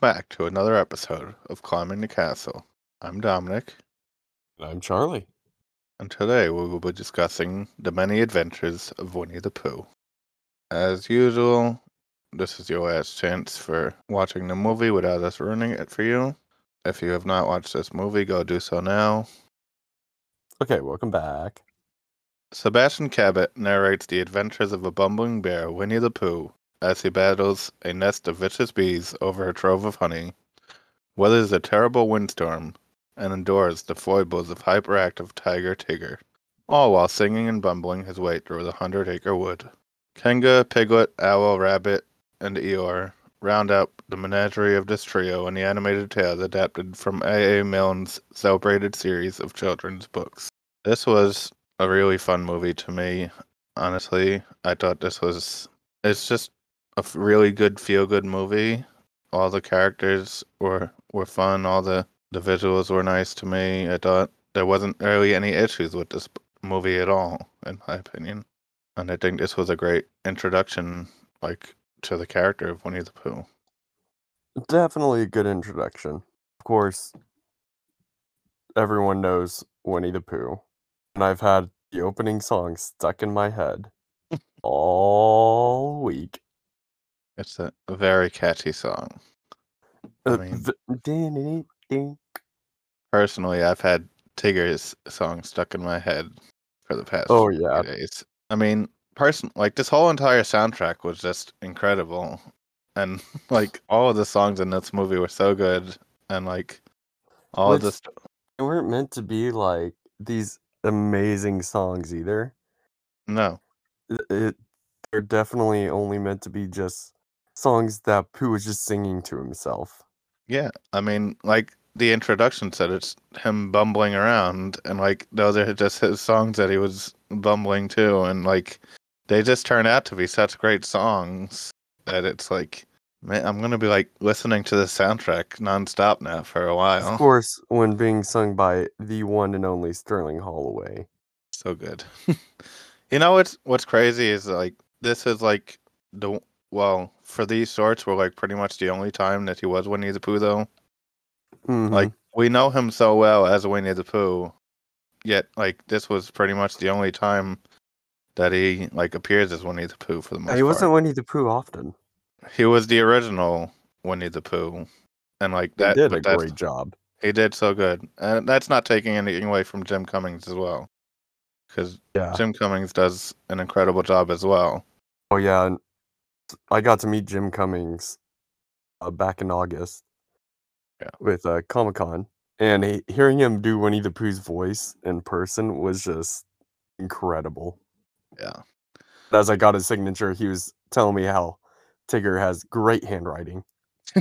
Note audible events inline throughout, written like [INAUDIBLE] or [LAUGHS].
And welcome back to another episode of Climbing the Castle. I'm Dominic, I'm Charlie. and today we will be discussing the many adventures of Winnie the Pooh. As usual, this is your last chance for watching the movie without us ruining it for you. If you have not watched this movie, go do so now. Okay, welcome back. Sebastian Cabot narrates the adventures of a bumbling bear, Winnie the Pooh, as he battles a nest of vicious bees over a trove of honey, weathers a terrible windstorm, and endures the foibles of hyperactive Tiger Tigger, all while singing and bumbling his way through the Hundred Acre Wood. Kanga, Piglet, Owl, Rabbit, and Eeyore round out the menagerie of this trio in the animated tales adapted from A. A. Milne's celebrated series of children's books. This was a really fun movie to me. Honestly, I thought this was. It's just a really good feel good movie. All the characters were were fun. All the the visuals were nice to me. I thought there wasn't really any issues with this movie at all, in my opinion. And I think this was a great introduction, like to the character of Winnie the Pooh. Definitely a good introduction. Of course, everyone knows Winnie the Pooh, and I've had the opening song stuck in my head [LAUGHS] all week. It's a, very catchy song. I mean- Personally, I've had Tigger's song stuck in my head for the past Oh, yeah. days. I mean, person like this whole entire soundtrack was just incredible, and [LAUGHS] like all of the songs in this movie were so good, and like all of this. They weren't meant to be like these amazing songs either. No, it they're definitely only meant to be just songs that Pooh was just singing to himself. yeah, I mean, like the introduction said, it's him bumbling around, and like those are just his songs that he was bumbling to, and like they just turn out to be such great songs that it's like, man, I'm gonna be like listening to the soundtrack nonstop now for a while. Of course, when being sung by the one and only Sterling Holloway. So good. [LAUGHS] you know what's what's crazy is like this is like the well for these shorts were like pretty much the only time that he was Winnie the Pooh though. Mhm. Like we know him so well as Winnie the Pooh, yet like this was pretty much the only time that he like appears as Winnie the Pooh for the most he wasn't part. Winnie the Pooh often. He was the original Winnie the Pooh, and like He that did a great job. He did so good, and that's not taking anything away from Jim Cummings as well, because Yeah. Jim Cummings does an incredible job as well. Oh yeah, and I got to meet Jim Cummings uh, back in August. Yeah. With uh, Comic Con, and he, hearing him do Winnie the Pooh's voice in person was just incredible. Yeah. As I got his signature, he was telling me how Tigger has great handwriting. [LAUGHS]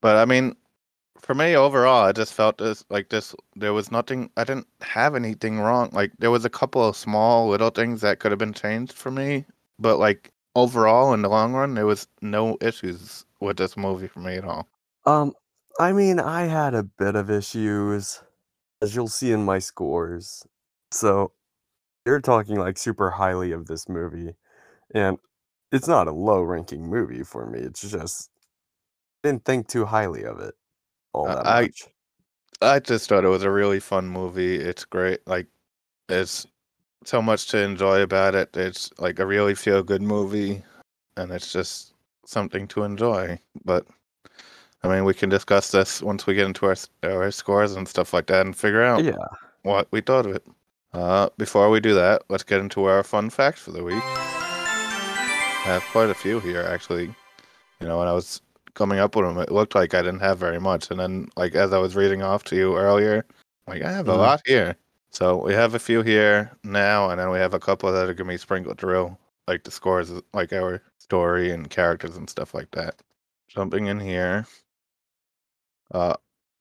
but I mean, for me overall, I just felt this like this. There was nothing. I didn't have anything wrong. Like there was a couple of small little things that could have been changed for me, but like overall, in the long run, there was no issues with this movie for me at all. Um, I mean, I had a bit of issues, as you'll see in my scores. So, you're talking like super highly of this movie, and it's not a low ranking movie for me. It's just didn't think too highly of it all that I- much. I just thought it was a really fun movie. It's great. Like, it's so much to enjoy about it. It's like a really feel good movie, and it's just something to enjoy. But I mean, we can discuss this once we get into our our scores and stuff like that, and figure out Yeah. what we thought of it. Uh, before we do that, let's get into our fun facts for the week. I have quite a few here, actually. You know, when I was coming up with them, it looked like I didn't have very much, and then, like as I was reading off to you earlier, like I have a Mhm. lot here. So we have a few here now, and then we have a couple that are gonna be sprinkled through, like the scores, like our story and characters and stuff like that. Jumping in here. Uh,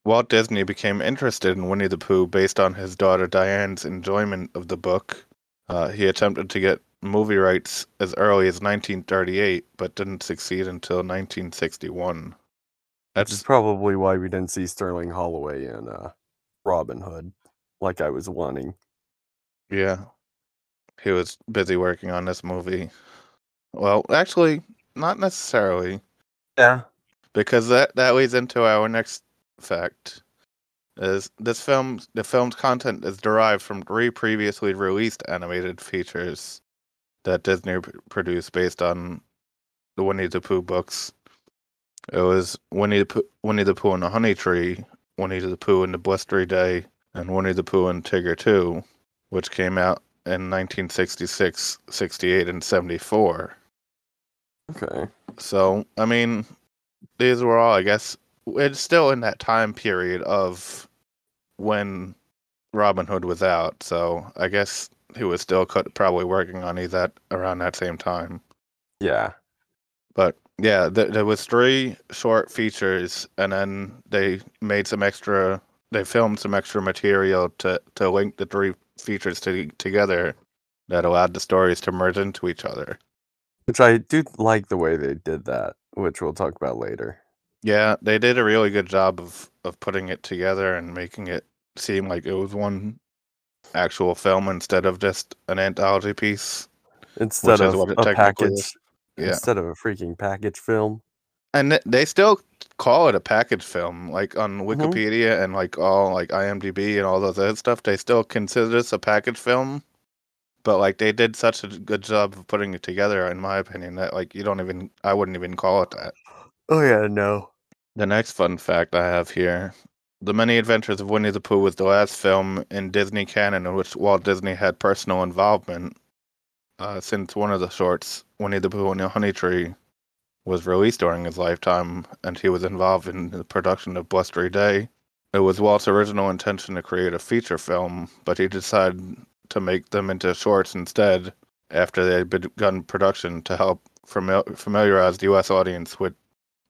Walt Disney became interested in Winnie the Pooh based on his daughter Diane's enjoyment of the book. Uh, he attempted to get movie rights as early as 1938, but didn't succeed until 1961. Which That's is probably why we didn't see Sterling Holloway in uh, Robin Hood like I was wanting. yeah. He was busy working on this movie. Well, actually, not necessarily. Yeah. because that that leads into our next fact. Is this film the film's content is derived from three previously released animated features that Disney produced based on the Winnie the Pooh books. It was Winnie the Pooh, Winnie the Pooh and the Honey Tree, Winnie the Pooh and the Blustery Day, and Winnie the Pooh and Tigger Too, which came out in 1966, 68, and 74. Okay. So, I mean, these were all, I guess, it's still in that time period of when Robin Hood was out. So, I guess he was still probably working on these at around that same time. Yeah. But yeah, th- there was three short features, and then they made some extra. They filmed some extra material to to link the three features to, together that allowed the stories to merge into each other. Which I do like the way they did that, which we'll talk about later. Yeah, they did a really good job of of putting it together and making it seem like it was one actual film instead of just an anthology piece. Instead of a package, is. Yeah. instead of a freaking package film. And they still call it a package film, like on Mhm. Wikipedia and like all like IMDb and all those other stuff. They still consider this a package film, but like they did such a good job of putting it together, in my opinion, that like you don't even I wouldn't even call it that. Oh yeah, no. The next fun fact I have here: The Many Adventures of Winnie the Pooh was the last film in Disney canon in which Walt Disney had personal involvement. Uh, since one of the shorts, Winnie the Pooh and the Honey Tree, was released during his lifetime, and he was involved in the production of Blustery Day. It was Walt's original intention to create a feature film, but he decided to make them into shorts instead after they had begun production to help famil- familiarize the U.S. audience with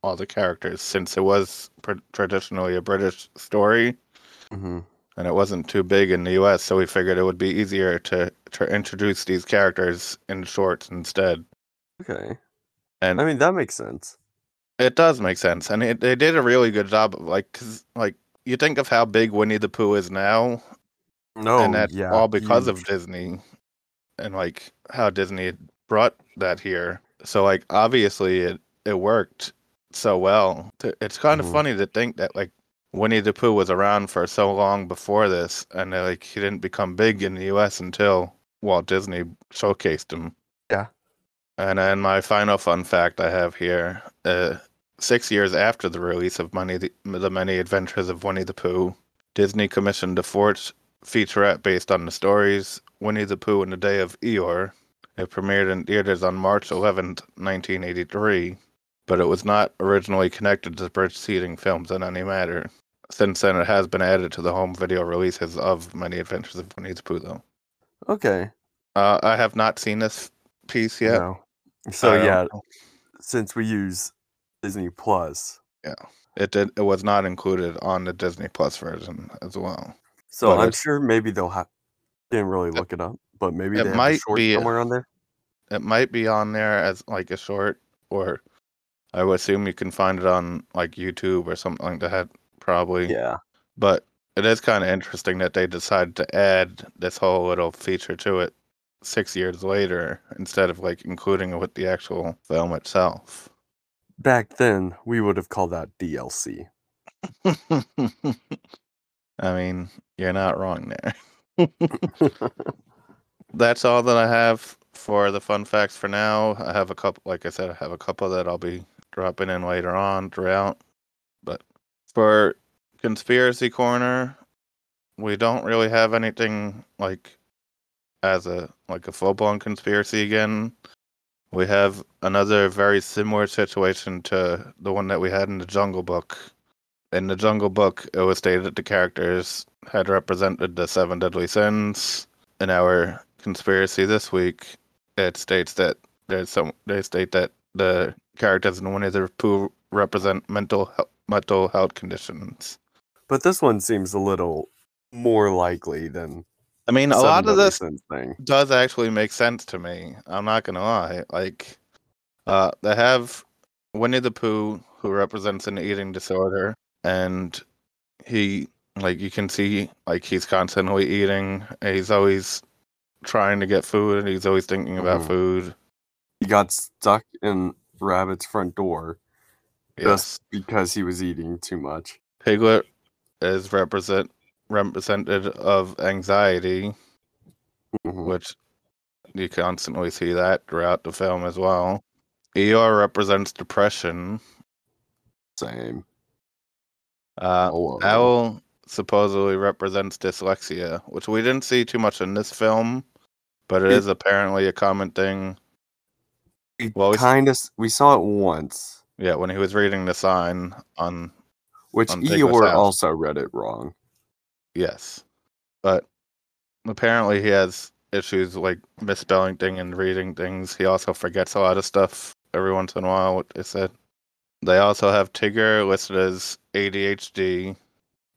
all the characters, since it was pr- traditionally a British story hmm and it wasn't too big in the U.S. So we figured it would be easier to to introduce these characters in shorts instead. Okay. And I mean that makes sense. It does make sense, and it, they did a really good job. Of, like, cause like you think of how big Winnie the Pooh is now, No, and that's Oh, yeah, all because of. Disney, and like how Disney brought that here. So like obviously it it worked so well. It's kind of Mhm. funny to think that like Winnie the Pooh was around for so long before this, and like he didn't become big in the U.S. until Walt Disney showcased him. And then my final fun fact I have here: uh, six years after the release of Money the, the Many Adventures of Winnie the Pooh, Disney commissioned a fourth featurette based on the stories Winnie the Pooh and the Day of Eeyore. It premiered in theaters on March 11th, 1983, but it was not originally connected to the preceding films in any matter. Since then, it has been added to the home video releases of Many Adventures of Winnie the Pooh, though. Okay. Uh, I have not seen this piece yet. No. So don't yeah, since we use Disney Plus, yeah, It did. It was not included on the Disney Plus version as well. so But I'm sure maybe they'll have. Didn't really look it up, but maybe it might be- somewhere on there. It might be on there as like a short, or I would assume you can find it on like YouTube or something like that. Probably. Yeah. But it is kind of interesting that they decided to add this whole little feature to it six years later instead of like including it with the actual film itself. Back then, we would have called that DLC. [LAUGHS] I mean, you're not wrong there. [LAUGHS] That's all that I have for the fun facts for now. I have a couple, like I said, I have a couple that I'll be dropping in later on throughout. But for conspiracy corner, we don't really have anything like as a like a full blown conspiracy again. We have another very similar situation to the one that we had in the Jungle Book. In the Jungle Book, it was stated that the characters had represented the seven deadly sins. In our conspiracy this week, it states that there's some. They state that the characters in Winnie the Pooh represent mental mental health conditions. But this one seems a little more likely than I mean, a lot of this thing. does actually make sense to me. I'm not gonna lie. Like, uh, they have Winnie the Pooh, who represents an eating disorder, and he, like, you can see, like, he's constantly eating. He's always trying to get food, and he's always thinking about Mhm. food. He got stuck in Rabbit's front door, Yes. just because he was eating too much. Piglet is represent represented of anxiety, Mhm. which you constantly see that throughout the film as well. Eeyore represents depression. Same. Uh, Hello. Owl supposedly represents dyslexia, which we didn't see too much in this film, but it It- is apparently a common thing. Well, we kind of we saw it once, Yeah, when he was reading the sign on which on Eeyore also read it wrong. Yes, but apparently he has issues like misspelling things and reading things. He also forgets a lot of stuff every once in a while. What they said. They also have Tigger listed as ADHD,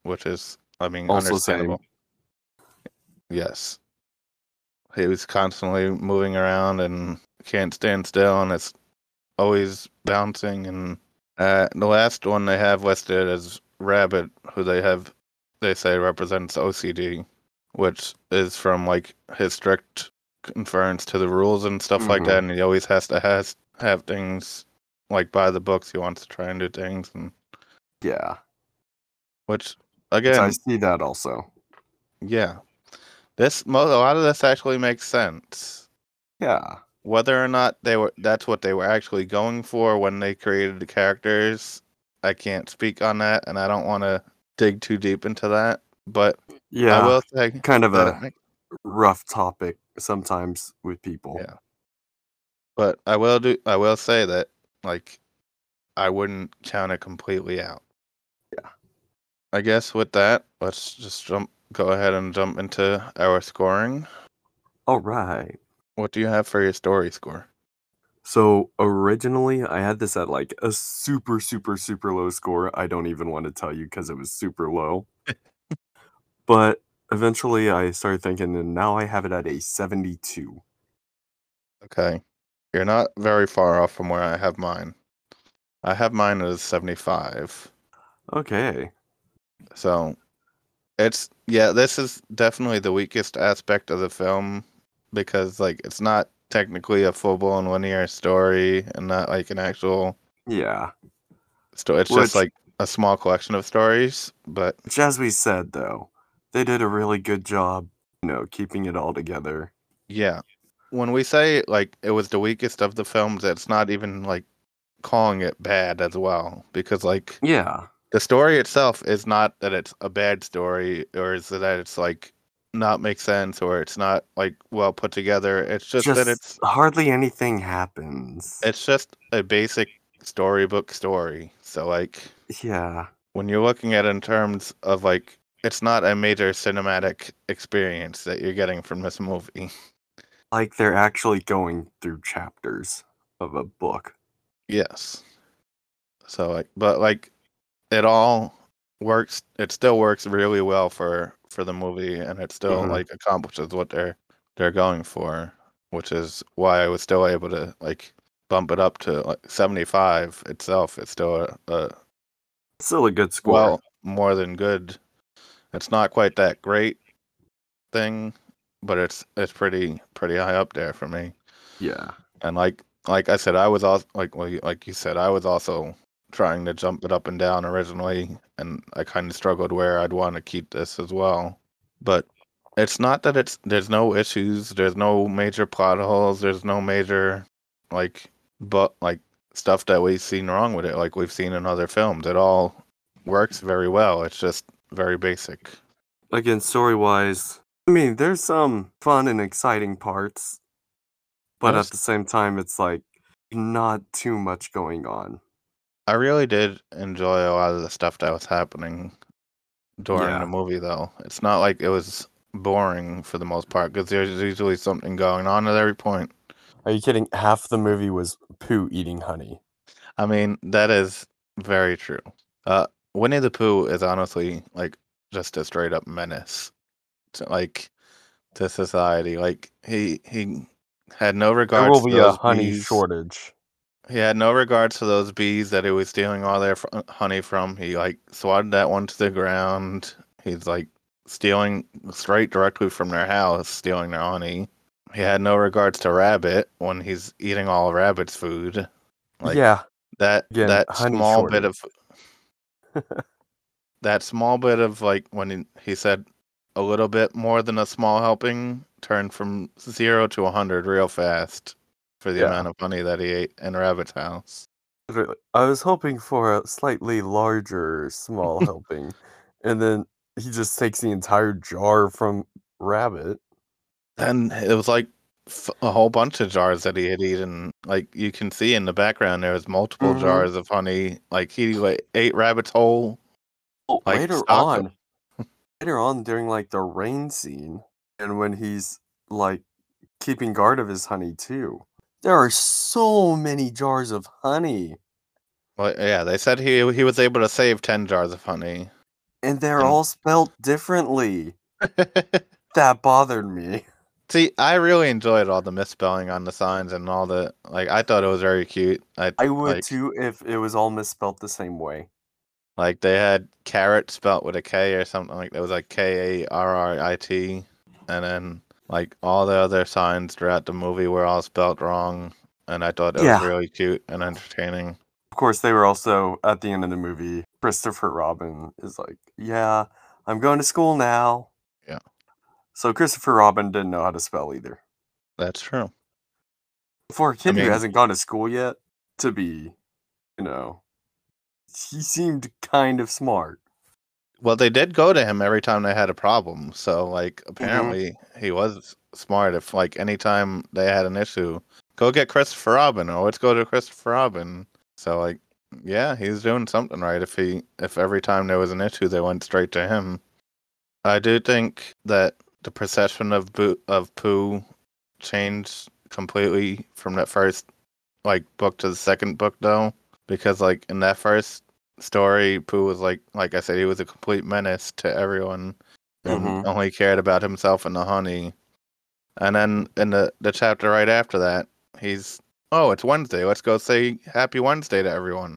which is, I mean, Also same. understandable. Yes. He was constantly moving around and can't stand still, and it's always bouncing. And uh, the last one they have listed as Rabbit, who they have, they say represents OCD, which is from like his strict conference to the rules and stuff like Mhm. that. And he always has to has have things like by the books. He wants to try and do things, and Yeah, which again, I see that also. yeah, this a lot of this actually makes sense. Yeah, whether or not they were that's what they were actually going for when they created the characters i can't speak on that and i don't want to dig too deep into that but yeah. i will say kind of a rough topic sometimes with people. Yeah. but i will do i will say that like i wouldn't count it completely out Yeah. i guess with that let's just jump go ahead and jump into our scoring All right. what do you have for your story score So originally, I had this at like a super, super, super low score. I don't even want to tell you because it was super low. but eventually, I started thinking, and now I have it at a 72. Okay. You're not very far off from where I have mine. I have mine as 75. Okay. So it's yeah, this is definitely the weakest aspect of the film because like it's not technically a full blown linear story and not like an actual Yeah. story. It's Which- just like a small collection of stories, but Which, as we said, though, they did a really good job, you know, keeping it all together. yeah. When we say like it was the weakest of the films, it's not even like calling it bad as well because like Yeah. the story itself is not that it's a bad story or is it that it's like not make sense or it's not like well put together it's just, Just that it's hardly anything happens. it's just a basic storybook story so like yeah. when you're looking at it in terms of like it's not a major cinematic experience that you're getting from this movie Like they're actually going through chapters of a book. yes so like but like it all works it still works really well for for the movie and it still Mhm. like accomplishes what they're they're going for which is why i was still able to like bump it up to like 75 itself it's still a, a Still a good score. well more than good it's not quite that great thing but it's it's pretty pretty high up there for me yeah. and like like I said, I was also like well, like you said, I was also trying to jump it up and down originally, and I kind of struggled where I'd want to keep this as well. But it's not that it's there's no issues, there's no major plot holes, there's no major like but like stuff that we've seen wrong with it, like we've seen in other films. It all works very well. It's just very basic. Again, story wise, I mean, there's some fun and exciting parts, but Yes. at the same time, it's like not too much going on. I really did enjoy a lot of the stuff that was happening during Yeah. the movie, though. It's not like it was boring for the most part because there's usually something going on at every point. Are you kidding? Half the movie was Pooh eating honey. I mean, that is very true. Uh, Winnie the Pooh is honestly like just a straight up menace, to, like to society. Like he he had no regard. There will to be a honey bees. shortage. He had no regards to those bees that he was stealing all their fr- honey from. He like swatted that one to the ground. He's like stealing straight directly from their house, stealing their honey. He had no regards to Rabbit when he's eating all Rabbit's food. Like yeah, That Again, that small bit of [LAUGHS] that small bit of like when he, he said a little bit more than a small helping turned from zero to a hundred real fast for the Yeah. amount of honey that he ate in Rabbit's house. I was hoping for a slightly larger small [LAUGHS] helping, and then he just takes the entire jar from Rabbit. And it was like f- a whole bunch of jars that he had eaten. Like you can see in the background, there was multiple Mhm. jars of honey. Like he like, ate Rabbit's whole. Oh, Like, later on, [LAUGHS] later on during like the rain scene, and when he's like keeping guard of his honey too, there are so many jars of honey, Well, yeah, they said he he was able to save ten jars of honey. and they're And- all spelt differently. [LAUGHS] That bothered me. See, I really enjoyed all the misspelling on the signs and all the like. I thought it was very cute. I I would like, too if it was all misspelt the same way. Like they had carrot spelt with a K or something like that was like K A R R I T, and then like all the other signs throughout the movie were all spelt wrong, and I thought it Yeah. was really cute and entertaining. Of course, they were also at the end of the movie. Christopher Robin is like, "Yeah, I'm going to school now." Yeah. So Christopher Robin didn't know how to spell either. That's true. For a kid mean- who hasn't gone to school yet, to be, you know, he seemed kind of smart. Well, they did go to him every time they had a problem, so like Mm-hmm. apparently he was smart. If like anytime they had an issue, go get Christopher Robin, or let's go to Christopher Robin. So like, yeah, he's doing something right. If he if every time there was an issue, they went straight to him. I do think that the perception of Boo, of Pooh changed completely from that first like book to the second book though, because like in that first story, Pooh was like like I said, he was a complete menace to everyone and Mhm. only cared about himself and the honey. And then in the, the chapter right after that, he's oh, it's Wednesday. Let's go say happy Wednesday to everyone.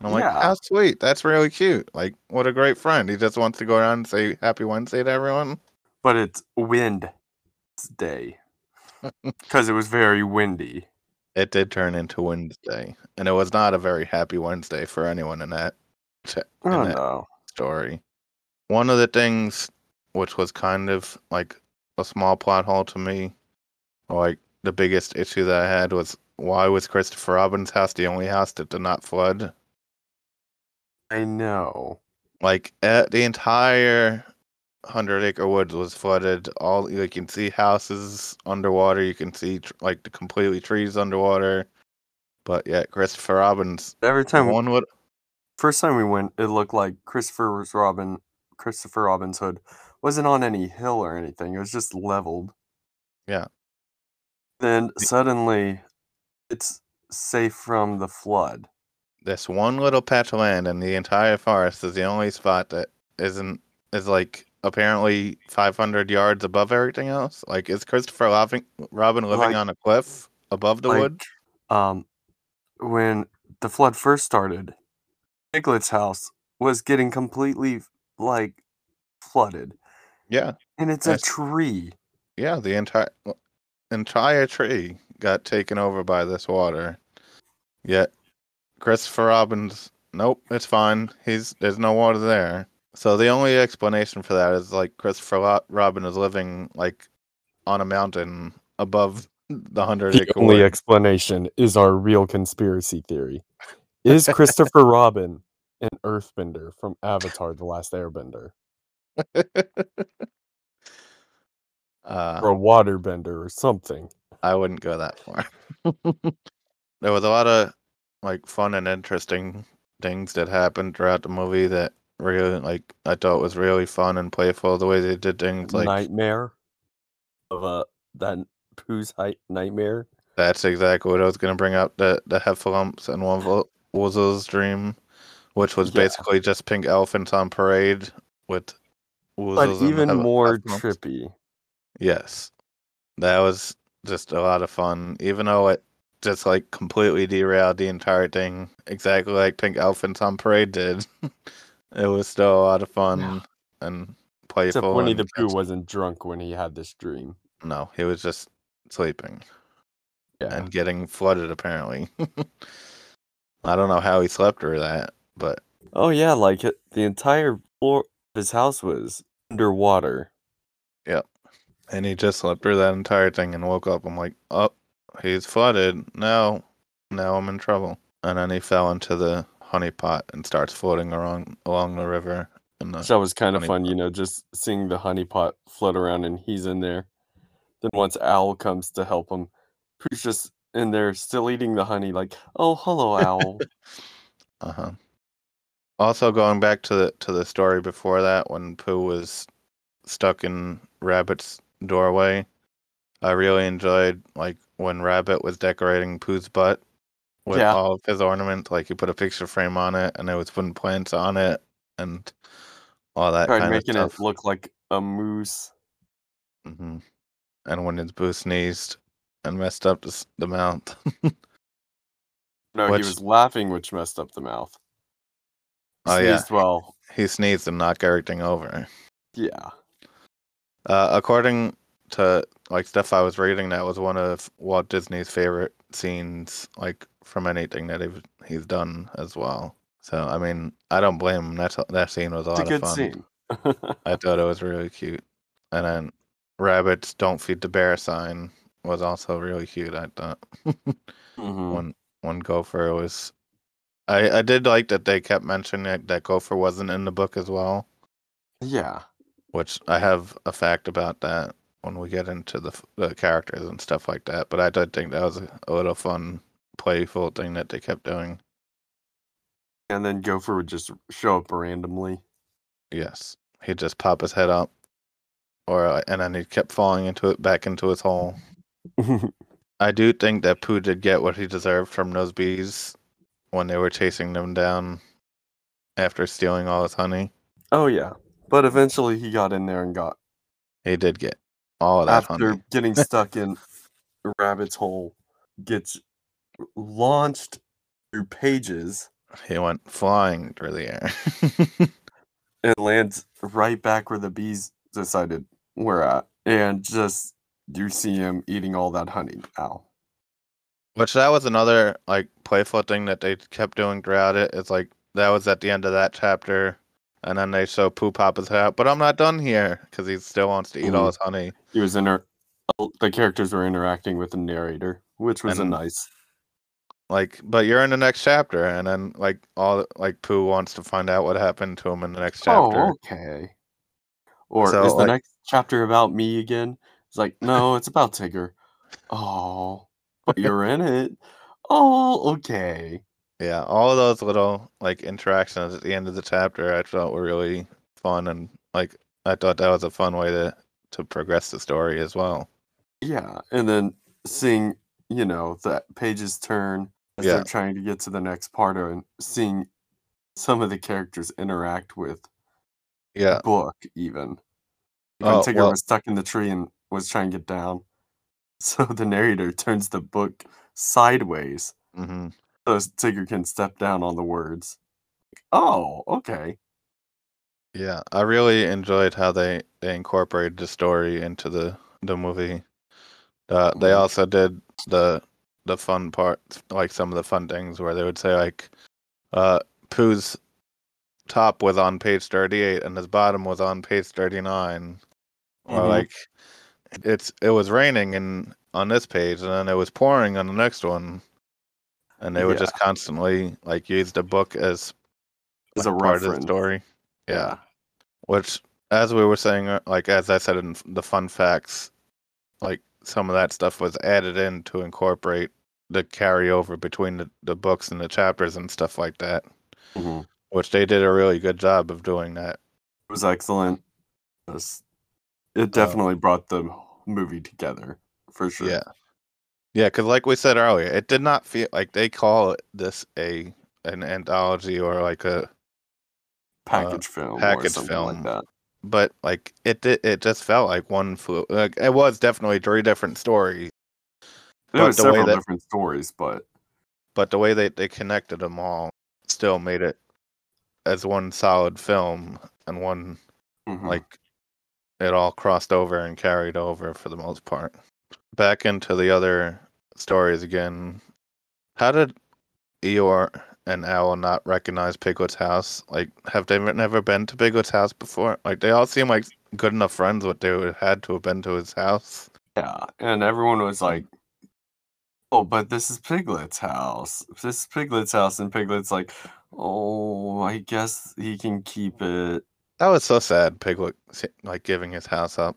And I'm like, how sweet. That's really cute. Like, what a great friend. He just wants to go around and say happy Wednesday to everyone. But it's wind day [LAUGHS] because it was very windy. It did turn into Wednesday, and it was not a very happy Wednesday for anyone in that in Oh that no! story. One of the things which was kind of like a small plot hole to me, like the biggest issue that I had was why was Christopher Robin's house the only house that did not flood? I know. Like eh, the entire Hundred Acre Woods was flooded. All you can see houses underwater. You can see like the completely trees underwater. But yet Christopher Robin's Every time, one would first time we went, it looked like Christopher's Robin, Christopher Robin's hood wasn't on any hill or anything. It was just leveled. Yeah. Then suddenly, it's safe from the flood. this one little patch of land in the entire forest is the only spot that isn't is like apparently 500 yards above everything else. Like, is Christopher Robin, Robin living Like- on a cliff above the like, wood? Um, when the flood first started, Piglet's house was getting completely like flooded, Yeah, and it's a tree. yeah. The entire entire tree got taken over by this water. Yet Christopher Robin's nope, it's fine. He's there's no water there. So the only explanation for that is like Christopher Robin is living like on a mountain above the hundred The only explanation is our real conspiracy theory. Is Christopher [LAUGHS] Robin an earthbender from Avatar The Last Airbender? [LAUGHS] uh, Or a waterbender or something? I wouldn't go that far. [LAUGHS] there was a lot of like fun and interesting things that happened throughout the movie that really like I thought was really fun and playful. The way they did things like nightmare of uh, that Pooh's height nightmare. that's exactly what I was gonna bring up. The the heffalumps and Woozle- Woozle's dream, which was Yeah. basically just pink elephants on parade with But Woozles and even more trippy. Yes. That was just a lot of fun, even though it just like completely derailed the entire thing, exactly like Pink Elephants on Parade did. [LAUGHS] it was still a lot of fun and playful. Except Winnie the Pooh wasn't drunk when he had this dream. No, he was just sleeping Yeah. and getting flooded, apparently. [LAUGHS] I don't know how he slept through that, but Oh yeah, like it, the entire floor of his house was underwater. Yep. And he just slept through that entire thing and woke up. I'm like, oh, he's flooded. Now, now I'm in trouble. And then he fell into the honey pot and starts floating along along the river. And the, So that was kind of fun, pot. you know, just seeing the honey pot float around and he's in there. Then once Owl comes to help him, Pooh's just in there still eating the honey, like, oh hello, Owl. [LAUGHS] Uh huh. Also, going back to the to the story before that, when Pooh was stuck in Rabbit's doorway, I really enjoyed like when Rabbit was decorating Pooh's butt with Yeah. all of his ornaments. Like he put a picture frame on it, and they was putting plants on it, and all that Tried kind of making it look like a moose. hmm And when his boo sneezed and messed up the, the mouth. [LAUGHS] No, Which- he was laughing, which messed up the mouth. Oh, yeah. Well. he sneezed and knocked everything over. Yeah. Uh, according to like stuff I was reading, that was one of Walt Disney's favorite scenes, like from anything that he's he's done as well. So I mean, I don't blame him. That's that scene was a It's a lot good of fun. scene. I thought it was really cute. And then rabbits don't feed the bear sign was also really cute. I thought Mhm. when when Gopher was. I I did like that they kept mentioning that, that Gopher wasn't in the book as well. Yeah. which I have a fact about that when we get into the the characters and stuff like that. But I did think that was a, a little fun, playful thing that they kept doing. And then Gopher would just show up randomly. Yes, he'd just pop his head up, or uh, and then he kept falling into it back into his hole. [LAUGHS] I do think that Pooh did get what he deserved from those bees when they were chasing them down after stealing all his honey. oh yeah. But eventually he got in there and got He did get all of that after honey. getting [LAUGHS] stuck in rabbit's hole, gets launched through pages He went flying through the air. [LAUGHS] and lands right back where the bees decided we're at. And just you see him eating all that honey. Ow. Which that was another like playful thing that they kept doing throughout it. It's like that was at the end of that chapter, and then they show Pooh pop his out. But I'm not done here because he still wants to eat all Mhm. his honey. He was inter the characters were interacting with the narrator, which was a nice Like, but you're in the next chapter, and then like all like Pooh wants to find out what happened to him in the next oh, chapter. Oh, okay. Or So, is the like- next chapter about me again? It's like, no, [LAUGHS] it's about Tigger. Oh, but you're in it. Oh, okay. Yeah, all of those little like interactions at the end of the chapter I thought were really fun, and like I thought that was a fun way to to progress the story as well. Yeah, and then seeing, you know, the pages turn as Yeah. they're trying to get to the next part and seeing some of the characters interact with Yeah, book even. Oh, Tigger well- was stuck in the tree and was trying to get down. [LAUGHS] So the narrator turns the book sideways hmm so Tigger can step down on the words. Oh, okay. Yeah, I really enjoyed how they they incorporated the story into the the movie. Uh, they Mhm. also did the the fun parts, like some of the fun things where they would say like, uh, Pooh's top was on page thirty eight and his bottom was on page thirty nine, or like it's it was raining in on this page and then it was pouring on the next one, and they would just constantly like use the book as As a part of the reference. story. yeah. Which, as we were saying, uh, like as I said in the fun facts, like some of that stuff was added in to incorporate the carryover between the, the books and the chapters and stuff like that. Mhm. Which they did a really good job of doing that. It was excellent. It, was- it definitely brought the movie together for sure. Yeah, yeah, because like we said earlier, it did not feel like they call it this a an anthology or like a Package film or package something film. like that. But like it did it just felt like one flu like it was definitely three different stories. There was the several that- different stories, but but the way they, they connected them all still made it as one solid film and one mhm. like it all crossed over and carried over for the most part. Back into the other stories again. How did eeyore and Owl not recognize Piglet's house? Like, have they never been to Piglet's house before? Like, they all seem like good enough friends. What they would have had to have been to his house. Yeah, and everyone was like, "Oh, but this is Piglet's house. This is Piglet's house," and Piglet's like, "Oh, I guess he can keep it." That was so sad. Piglet like giving his house up.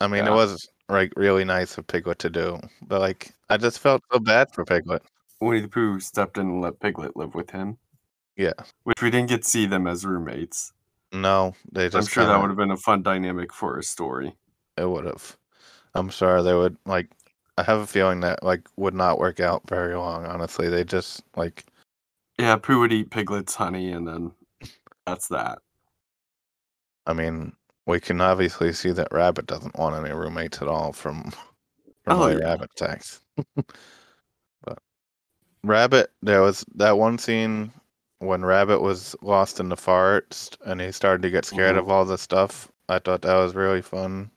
I mean, Yeah. it was like really nice of Piglet to do, but like I just felt so bad for Piglet. Winnie the Pooh stepped in and let Piglet live with him. Yeah. Which we didn't get to see them as roommates. No, they just I'm sure that kinda- would have been a fun dynamic for a story. it would have. I'm sure they would like. I have a feeling that like would not work out very long. Honestly, they just like Yeah, Pooh would eat Piglet's honey, and then that's that. I mean, we can obviously see that Rabbit doesn't want any roommates at all from from Oh, the yeah. Rabbit attacks. [LAUGHS] Rabbit, there was that one scene when Rabbit was lost in the forest and he started to get scared Mhm. of all the stuff. I thought that was really fun.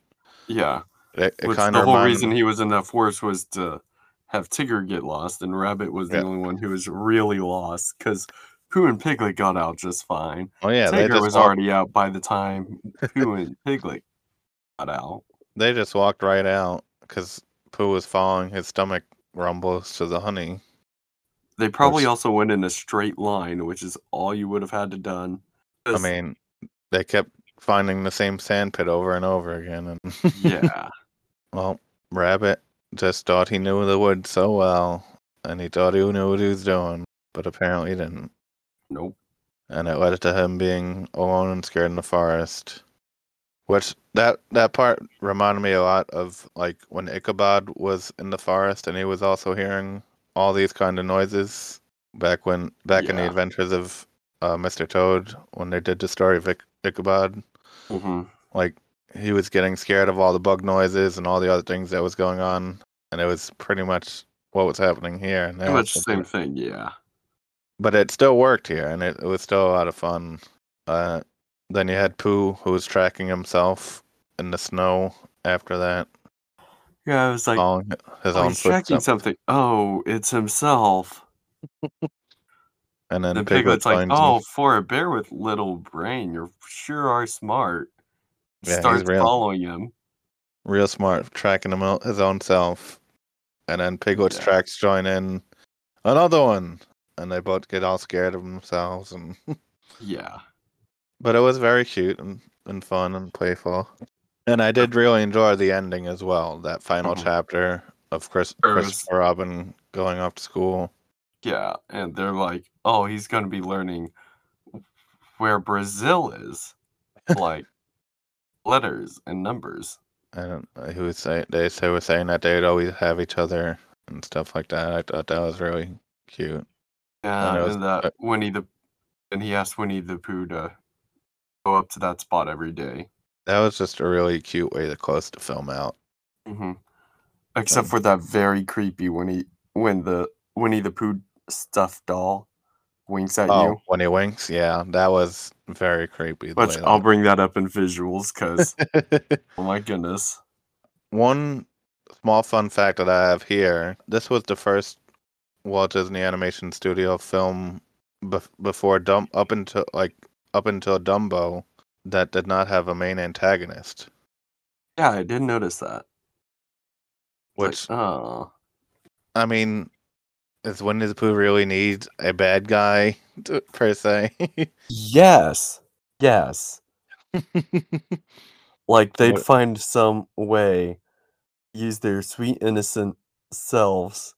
Yeah, It, it which the whole reminded reason he was in that forest was to have Tigger get lost, and Rabbit was the Yeah. only one who was really lost because Pooh and Piglet got out just fine. Oh yeah, Tigger was walked, already out by the time Pooh and Piglet got out. they just walked right out because Pooh was following his stomach rumbles to the honey. They probably also went in a straight line, which is all you would have had to done. I mean, they kept finding the same sand pit over and over again, and yeah, [LAUGHS] Well, Rabbit just thought he knew the woods so well, and he thought he knew what he was doing, but apparently he didn't. nope. And it led to him being alone and scared in the forest. Which that that part reminded me a lot of like when Ichabod was in the forest and he was also hearing all these kind of noises back when back in the adventures of uh, Mr. Toad when they did the story of Ic- Ichabod hmm like he was getting scared of all the bug noises and all the other things that was going on and it was pretty much what was happening here and Pretty much the same thing. Yeah. but it still worked here and it, it was still a lot of fun uh, then you had pooh who was tracking himself in the snow after that Yeah, I was like, following his oh, own he's tracking something. Oh, it's himself. and then The piglet piglet's like, finds him. oh, for a bear with little brain, you sure are smart. Yeah, Starts real. following him. real smart tracking him out his own self and then piglet's Yeah. tracks join in another one and they both get all scared of themselves and [LAUGHS] Yeah. but it was very cute and, and fun and playful. And I did really enjoy the ending as well. That final Mhm. chapter of Chris, Christopher Robin going off to school. Yeah. And they're like, oh, he's going to be learning where Brazil is. Like letters and numbers. And uh, he was saying they say were saying that they'd always have each other and stuff like that. I thought that was really cute. Yeah. it was- And that uh, Winnie the and he asked Winnie the Pooh to go up to that spot every day. That was just a really cute way to close the film out. hmm Except Um, for that very creepy when he when the Winnie the Pooh stuffed doll winks at Oh, you. when he winks, yeah, that was very creepy. Which I'll that- bring that up in visuals because [LAUGHS] oh my goodness. One small fun fact that I have here: this was the first Walt Disney Animation Studio film bef- before Dumb up until like up until Dumbo that did not have a main antagonist. Yeah, I did notice that. Which like, oh I mean, is Winnie the Pooh really need a bad guy [LAUGHS] to, per se? yes, yes. [LAUGHS] Like they'd What- find some way, use their sweet innocent selves,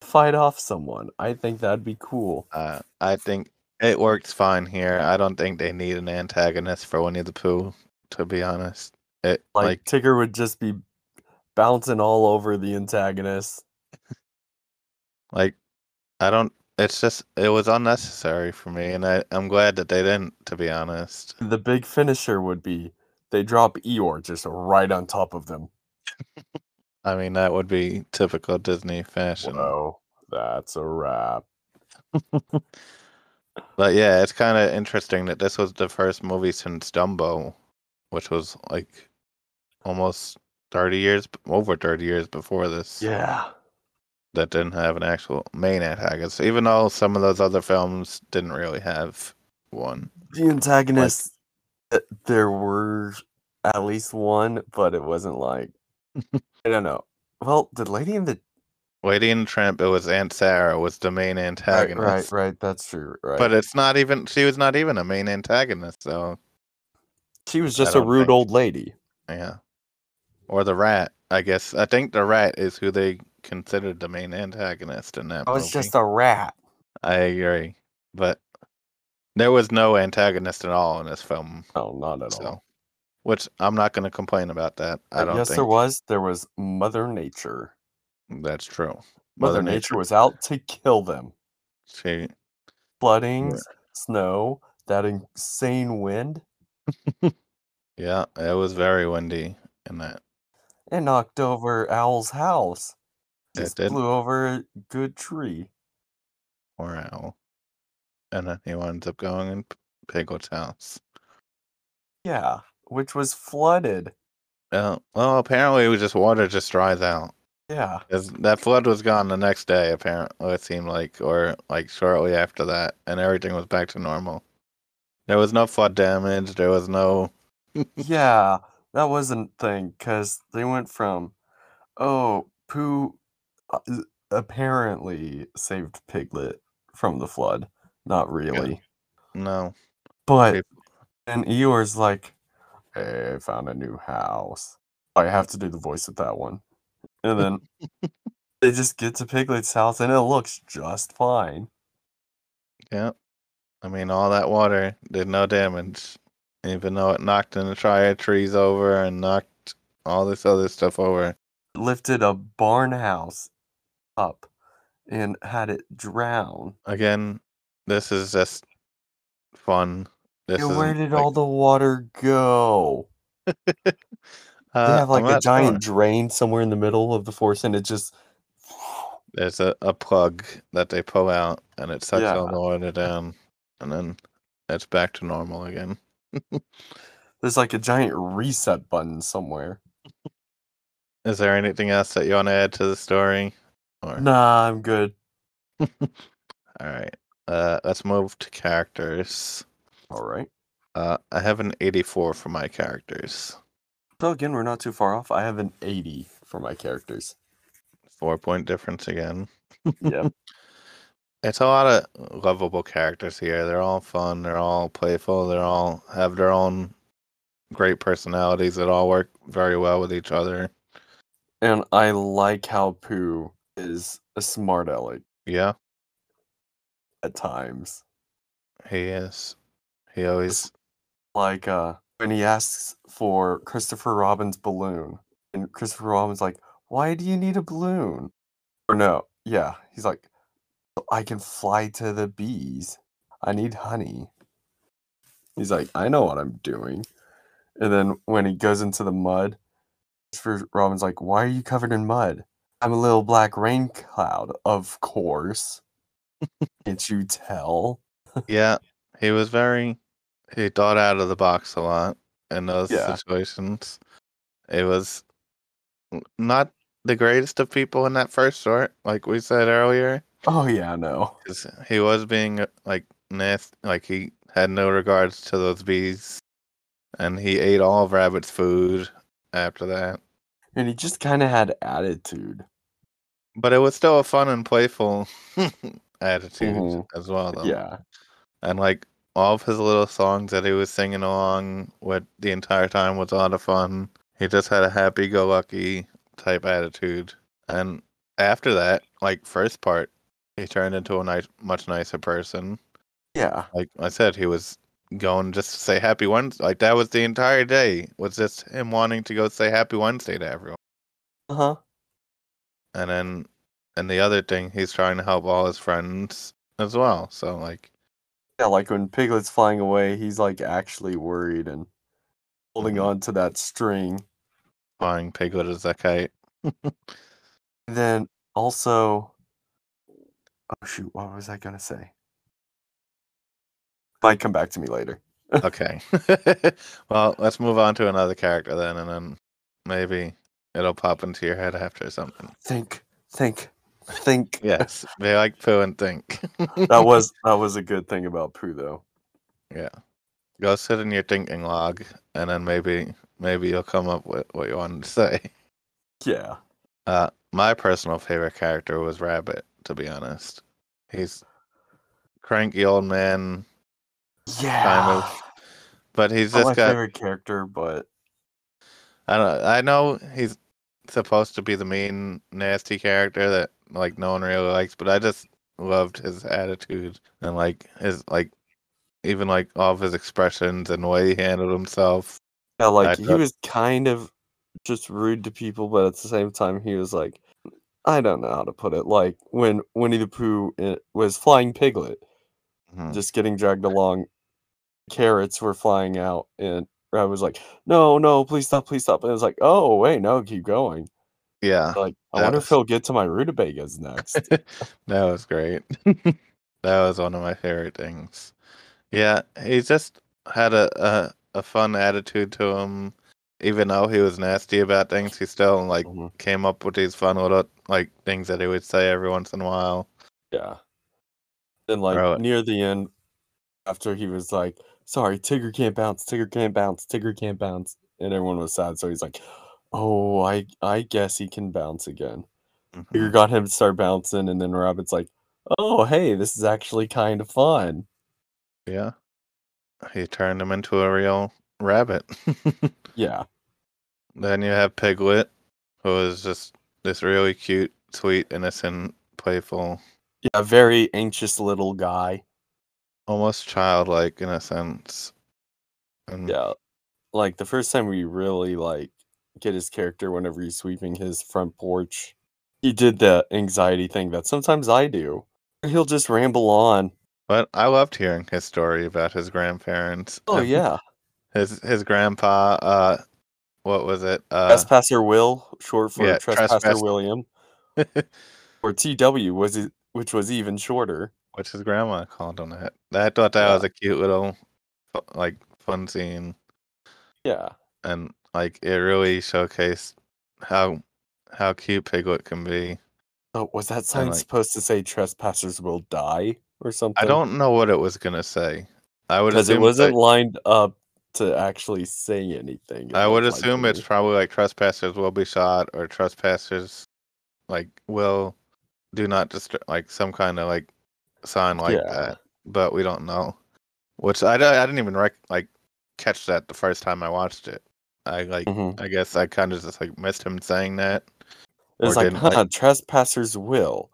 fight off someone. I think that'd be cool. uh, I think it works fine here. I don't think they need an antagonist for Winnie the Pooh. To be honest, it Like, like Tigger would just be bouncing all over the antagonist. Like, I don't. It's just it was unnecessary for me, and I I'm glad that they didn't. To be honest, The big finisher would be they drop Eeyore just right on top of them. I mean that would be typical Disney fashion. Oh, that's a wrap. [LAUGHS] But yeah, it's kind of interesting that this was the first movie since Dumbo, which was like almost thirty years, over thirty years before this. Yeah. that didn't have an actual main antagonist, even though some of those other films didn't really have one. The antagonist, uh, there were at least one, but it wasn't like [LAUGHS] I don't know. Well, did Lady in the Lady Tramp, it was Aunt Sarah was the main antagonist. right, right. That's true. Right. But it's not even she was not even a main antagonist, so she was just a rude think- old lady. yeah. Or the rat, I guess. I think the rat is who they considered the main antagonist in that oh, I movie. was just a rat. I agree. But there was no antagonist at all in this film. No, not at So all. which I'm not gonna complain about that. I don't yes, think there was. There was Mother Nature. That's true. Mother, Nature was out to kill them. she Floodings, snow, that insane wind, [LAUGHS] yeah, it was very windy in that. and knocked over Owl's house. It Just did. flew over a good tree. Or owl. And then he winds up going in Piglet's house. Yeah, which was flooded. Uh, well, apparently it was just water just dries out. Yeah. 'Cause that flood was gone the next day, apparently, it seemed like, or like shortly after that, and everything was back to normal. There was no flood damage, there was no. [LAUGHS] Yeah, that wasn't thing because they went from, oh, Pooh uh, apparently saved Piglet from the flood. Not really. No. But and Eeyore's like, hey, I found a new house. I have to do the voice of that one. And then they just get to Piglet's house and it looks just fine. Yeah. I mean, all that water did no damage, even though it knocked in the triad trees over and knocked all this other stuff over. Lifted a barn house up and had it drown. Again, this is just fun. This Yeah, where did like- all the water go? [LAUGHS] They Uh, have like I'm a sure. giant drain somewhere in the middle of the force, and it just There's a, a plug that they pull out and it sucks all Yeah. the water down and then it's back to normal again. [LAUGHS] there's like a giant reset button somewhere. Is there anything else that you want to add to the story? Or Nah, I'm good. [LAUGHS] all right. Uh let's move to characters. All right. Uh I have an 84 for my characters. So again, we're not too far off. I have an 80 for my characters. Four point difference again. Yeah. [LAUGHS] It's a lot of lovable characters here. They're all fun. They're all playful. They're all have their own great personalities that all work very well with each other. and I like how Pooh is a smart aleck Yeah, at times. he is. He always. Like uh when he asks for Christopher Robin's balloon, and Christopher Robin's like, "Why do you need a balloon?" Or no, yeah, he's like, "I can fly to the bees. I need honey." He's like, "I know what I'm doing." And then when he goes into the mud, Christopher Robin's like, "Why are you covered in mud?" I'm a little black rain cloud, of course. [LAUGHS] Can't you tell? Yeah, he was very. He thought out of the box a lot in those Yeah. situations. It was not the greatest of people in that first sort, like we said earlier. Oh yeah, no. he was being like nasty, like he had no regards to those bees, and he ate all of Rabbit's food after that. And he just kind of had attitude. But it was still a fun and playful [LAUGHS] attitude Mhm. as well, though. Yeah. and like all of his little songs that he was singing along with the entire time was a lot of fun. He just had a happy-go-lucky type attitude, and after that, like first part, he turned into a nice, much nicer person. Yeah. Like I said, he was going just to say Happy Wednesday. Like that was the entire day was just him wanting to go say Happy Wednesday to everyone. Uh huh. And then, and the other thing, he's trying to help all his friends as well. So like, Yeah, like when Piglet's flying away, he's like actually worried and holding Mhm. on to that string. flying Piglet is a kite. [LAUGHS] Then also, oh shoot, what was I gonna say? Might come back to me later. [LAUGHS] Okay. [LAUGHS] well, let's move on to another character then, and then maybe it'll pop into your head after something. Think, think, Think. [LAUGHS] Yes, they like Pooh and think. [LAUGHS] That was that was a good thing about Pooh, though. yeah. Go sit in your thinking log, and then maybe maybe you'll come up with what you wanted to say. Yeah. Uh, my personal favorite character was Rabbit. To be honest, he's cranky old man, Yeah. Kind of, but he's Not my just got. favorite character, but I don't. I know he's supposed to be the mean, nasty character that like no one really likes, but I just loved his attitude and like his like even like all of his expressions and the way he handled himself. yeah, like he was kind of just rude to people, but at the same time he was like I don't know how to put it. Like when Winnie the Pooh uh, was flying Piglet, Mhm. just getting dragged along, carrots were flying out, and I was like, "No, no, please stop, please stop." And it was like, "Oh, wait, no, keep going." Yeah, Like, I wonder was- if he'll get to my rutabagas next. [LAUGHS] that was great. [LAUGHS] that was one of my favorite things. Yeah, he just had a, a a fun attitude to him. Even though he was nasty about things, he still like Mhm. came up with these fun little like things that he would say every once in a while. Yeah. Then like near the end, after he was like, "Sorry, Tigger can't bounce. Tigger can't bounce. Tigger can't bounce," and everyone was sad. So he's like, "Oh, I I guess he can bounce again." Mhm. Tigger got him to start bouncing, and then Rabbit's like, "Oh, hey, this is actually kind of fun." Yeah, he turned him into a real rabbit. [LAUGHS] Yeah. then you have Piglet, who is just this really cute, sweet, innocent, playful, Yeah, very anxious little guy. almost childlike in a sense. And Yeah. Like the first time we really like get his character whenever he's sweeping his front porch, he did the anxiety thing that sometimes I do. He'll just ramble on. But I loved hearing his story about his grandparents. Oh [LAUGHS] yeah. his his grandpa. Uh, what was it? Uh, Trespasser Will, short for yeah, Trespasser Trespass- William. [LAUGHS] Or TW was it which was even shorter. which his grandma called him that. I thought that Yeah. was a cute little, like, fun scene, Yeah. and like it really showcased how how cute Piglet can be. Oh, was that sign like- supposed to say trespassers will die or something? I don't know what it was gonna say. I would because it wasn't that- lined up to actually say anything. I would like assume it's me. probably like trespassers will be shot or trespassers like will do not disturb like some kind of like sign like Yeah. that. But we don't know. Which I, I didn't even rec- like catch that the first time I watched it. I like Mhm. I guess I kind of just like missed him saying that. It's like, huh, like- trespassers will.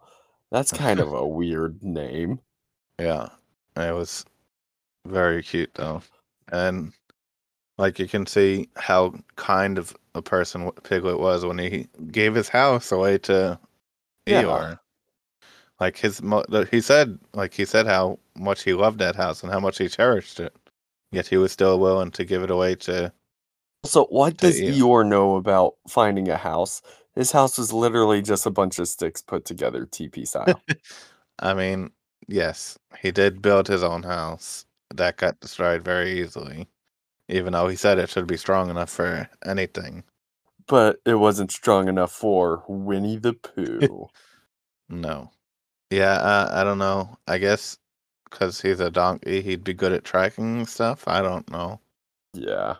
That's kind [LAUGHS] of a weird name. Yeah, it was very cute though, and like you can see how kind of a person Piglet was when he gave his house away to Yeah. Eeyore. Like his, mo- he said, like he said how much he loved that house and how much he cherished it. Yet he was still willing to give it away to. So, what does Eeyore. Eeyore know about finding a house? His house was literally just a bunch of sticks put together, TP style. [LAUGHS] I mean, yes, he did build his own house that got destroyed very easily, even though he said it should be strong enough for anything. but it wasn't strong enough for Winnie the [LAUGHS] Pooh. No. Yeah, uh, I don't know. I guess because he's a donkey, he'd be good at tracking stuff. I don't know. yeah.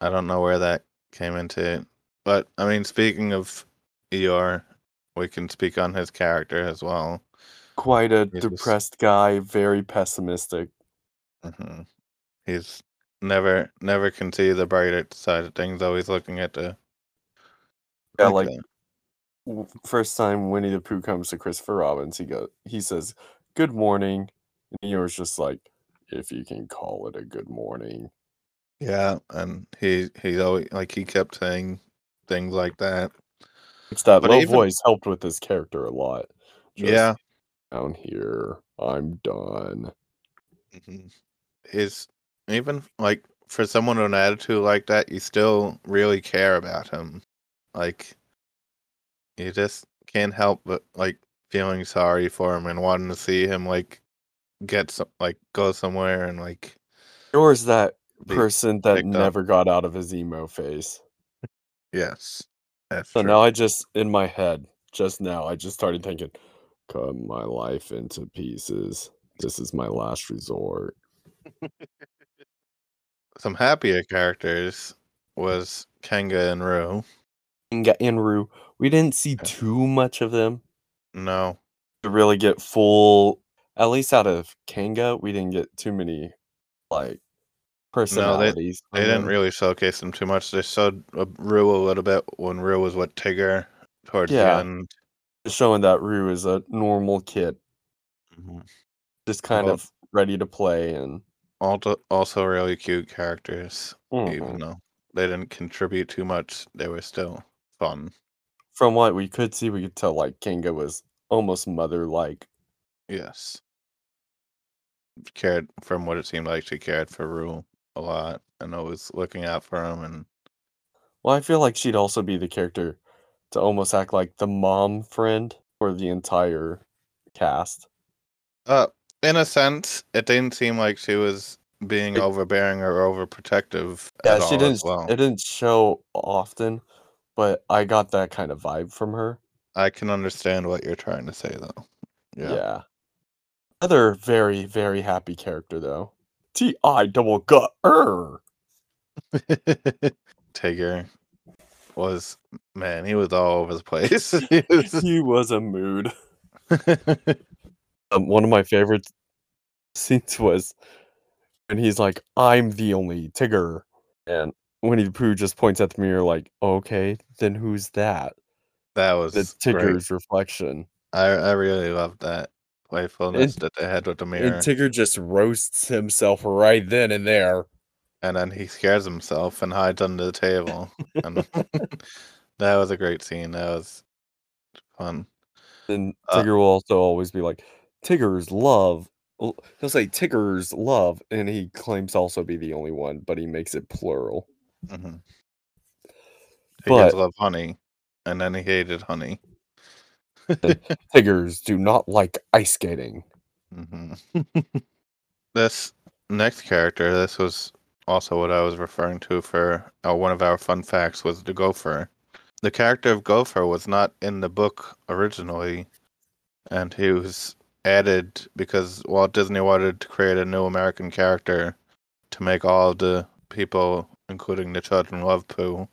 I don't know where that came into it. But, I mean, speaking of Eeyore, we can speak on his character as well. Quite a He's just- depressed guy, very pessimistic. hmm He's never, never can see the brighter side of things, always looking at the. Yeah, at like first time Winnie the Pooh comes to Christopher Robin's, he goes, he says, "Good morning," and Eeyore's just like, "If you can call it a good morning." Yeah, and he, he always, like, he kept saying things like that. It's that But low even- voice helped with his character a lot. Just, Yeah. down here, I'm done. Mhm. Is even like for someone with an attitude like that, you still really care about him. Like you just can't help but like feeling sorry for him and wanting to see him like get some like go somewhere and like Eeyore's that Be person that picked up. never got out of his emo phase. yes. So true. now I just in my head, just now. I just started thinking, cut my life into pieces. This is my last resort. Some happier characters hmm. was Kanga and Roo. Inga and Roo. We didn't see too much of them No, to really get full. At least out of Kanga, we didn't get too many like personalities. they from didn't really showcase them too much. They showed uh, Roo a little bit when Roo was with Tigger towards Yeah. the end. Showing that Roo is a normal kid, Mhm. just kind Well- of ready to play and. Also, also really cute characters. Mhm. Even though they didn't contribute too much, they were still fun. From what we could see, we could tell like Kanga was almost mother-like. Yes. Cared from what it seemed like she cared for Roo a lot and always looking out for him and Well, I feel like she'd also be the character to almost act like the mom friend for the entire cast. uh in a sense it didn't seem like she was being It- overbearing or overprotective Yeah, at she all didn't. well. It didn't show often, but I got that kind of vibe from her. I can understand what you're trying to say though. Yeah. Yeah. Other very very happy character though. T I double gut er. [LAUGHS] Tigger was man, he was all over the place. [LAUGHS] He [LAUGHS] was- He was a mood. Um, one of my favorite scenes was when he's like, "I'm the only Tigger," and Winnie the Pooh just points at the mirror like, "Okay, then who's that?" that was The great. Tigger's reflection. I I really loved that playfulness that they had with the mirror. And Tigger just roasts himself right then and there. and then he scares himself and hides under the table. and [LAUGHS] [LAUGHS] that was a great scene. That was fun. And Uh, Tigger will also always be like, Tigger's love. He'll say Tigger's love, and he claims to also be the only one, but he makes it plural. hmm He But- love honey, and then he hated honey. Tiggers do not like ice skating. hmm [LAUGHS] this next character, this was also what I was referring to for uh, one of our fun facts was the Gopher. The character of Gopher was not in the book originally, and he was added because Walt Disney wanted to create a new American character to make all the people, including the children, love Pooh.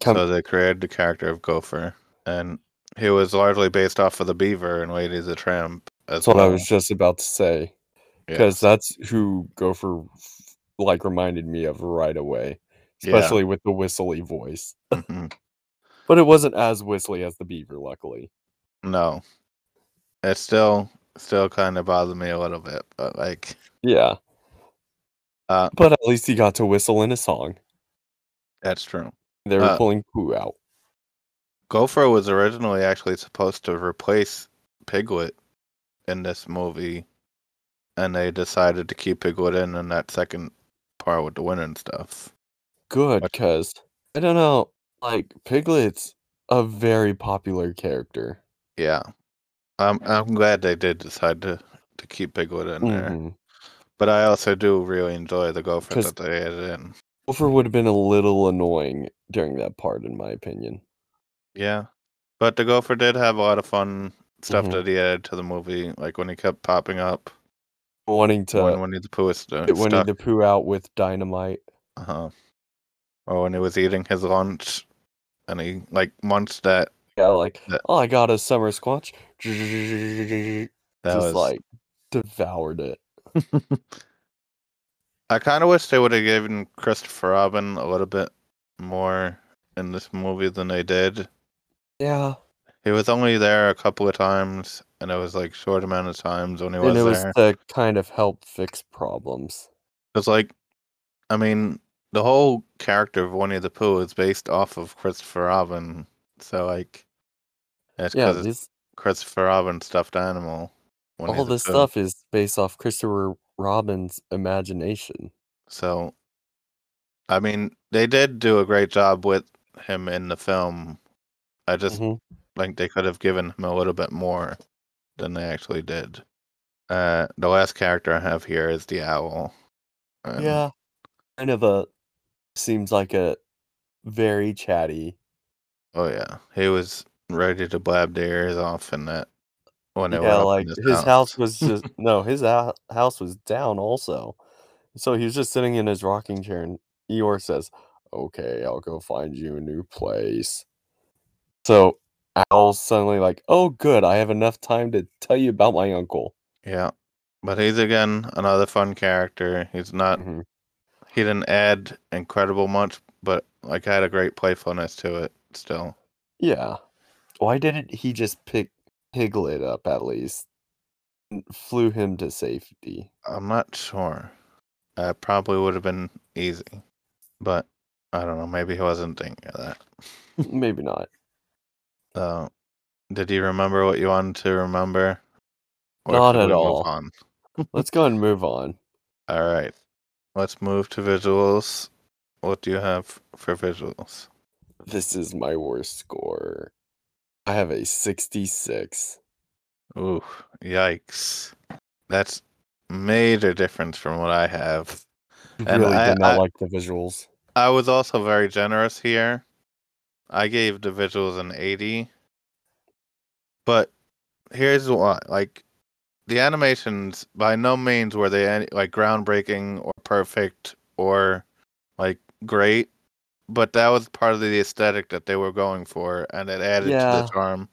Come, So they created the character of Gopher, and he was largely based off of the Beaver and Lady the Tramp. As that's what I was just about to say. Yeah. Because that's who Gopher like reminded me of right away. Yeah. Especially with the whistly voice. Mhm. But it wasn't as whistly as the beaver, luckily. No. It still still kind of bothered me a little bit, but like Yeah. Uh, but at least he got to whistle in a song. that's true. They were Uh, pulling Pooh out. Gopher was originally actually supposed to replace Piglet in this movie, and they decided to keep Piglet in in that second part with the wind and stuff. Good, because I don't know, like Piglet's a very popular character. Yeah, I'm I'm glad they did decide to to keep Piglet in there, Mhm. but I also do really enjoy the Gopher that they added in. Gopher would have been a little annoying during that part, in my opinion. Yeah, but the Gopher did have a lot of fun stuff Mhm. that he added to the movie, like when he kept popping up Wanting to when Winnie the Pooh was stu- get Winnie the Pooh out with dynamite. Uh-huh. Or when he was eating his lunch and he like munched that. Yeah, like, That- oh, I got a summer squatch. Just That was like devoured it. [LAUGHS] I kind of wish they would have given Christopher Robin a little bit more in this movie than they did. Yeah, He was only there a couple of times, and it was like short amount of times when he was there. and it was there. to kind of help fix problems. It's like, I mean, the whole character of Winnie the Pooh is based off of Christopher Robin, so like, it's Yeah, because it's Christopher Robin stuffed animal. Winnie all this Pooh. stuff is based off Christopher Robin's imagination. So, I mean, they did do a great job with him in the film. I just Mhm. think they could have given him a little bit more than they actually did. Uh, the last character I have here is the owl. And Yeah, kind of a seems like a very chatty. Oh yeah, he was ready to blab their ears off in that when they Yeah, like in his house was just [LAUGHS] no, his house was down also. So he was just sitting in his rocking chair, and Eeyore says, "Okay, I'll go find you a new place." So Owl's suddenly like, "Oh, good, I have enough time to tell you about my uncle." Yeah, but he's again another fun character. He's not. Mhm. He didn't add incredible much, but like had a great playfulness to it. Still, Yeah. Why didn't he just pick Piglet up at least? Flew him to safety. I'm not sure. That probably would have been easy, but I don't know. Maybe he wasn't thinking of that. [LAUGHS] Maybe not. Uh, did you remember what you wanted to remember? Not at all. Let's go and move on. All right. Let's move to visuals. What do you have for visuals? This is my worst score. I have a 66. Ooh, yikes. That's major difference from what I have. And really I- did not I- like the visuals. I was also very generous here. I gave the visuals an 80. But here's why. Like the animations by no means were they any, like groundbreaking or perfect or like great, but that was part of the aesthetic that they were going for and it added to the charm.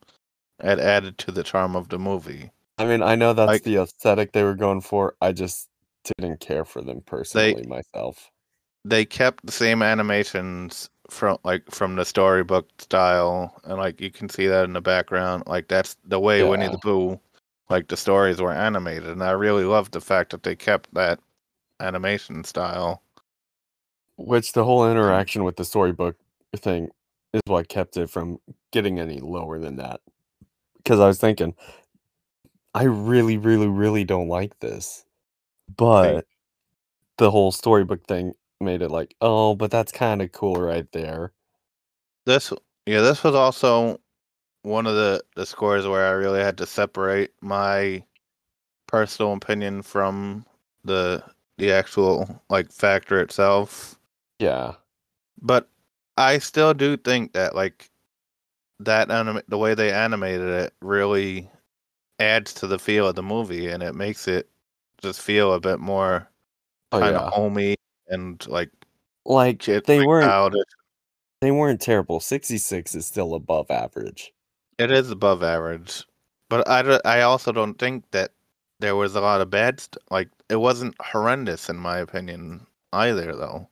It added to the charm of the movie. I mean, I know that's Like- the aesthetic they were going for. I just didn't care for them personally myself. they kept the same animations from like from the storybook style and like you can see that in the background like that's the way winnie the pooh like the stories were animated and i really loved the fact that they kept that animation style Which the whole interaction with the storybook thing is what kept it from getting any lower than that. Because I was thinking, I really, really, really don't like this. But the whole storybook thing made it like, oh, but that's kind of cool right there. this yeah this was also one of the the scores where i really had to separate my personal opinion from the the actual like factor itself Yeah. but I still do think that like that anima- the way they animated it really adds to the feel of the movie and it makes it just feel a bit more Oh, kind yeah. of homey and like Like they like weren't childish. they weren't terrible. 66 is still above average. It is above average, but I, I also don't think that there was a lot of bad st- like it wasn't horrendous in my opinion either though.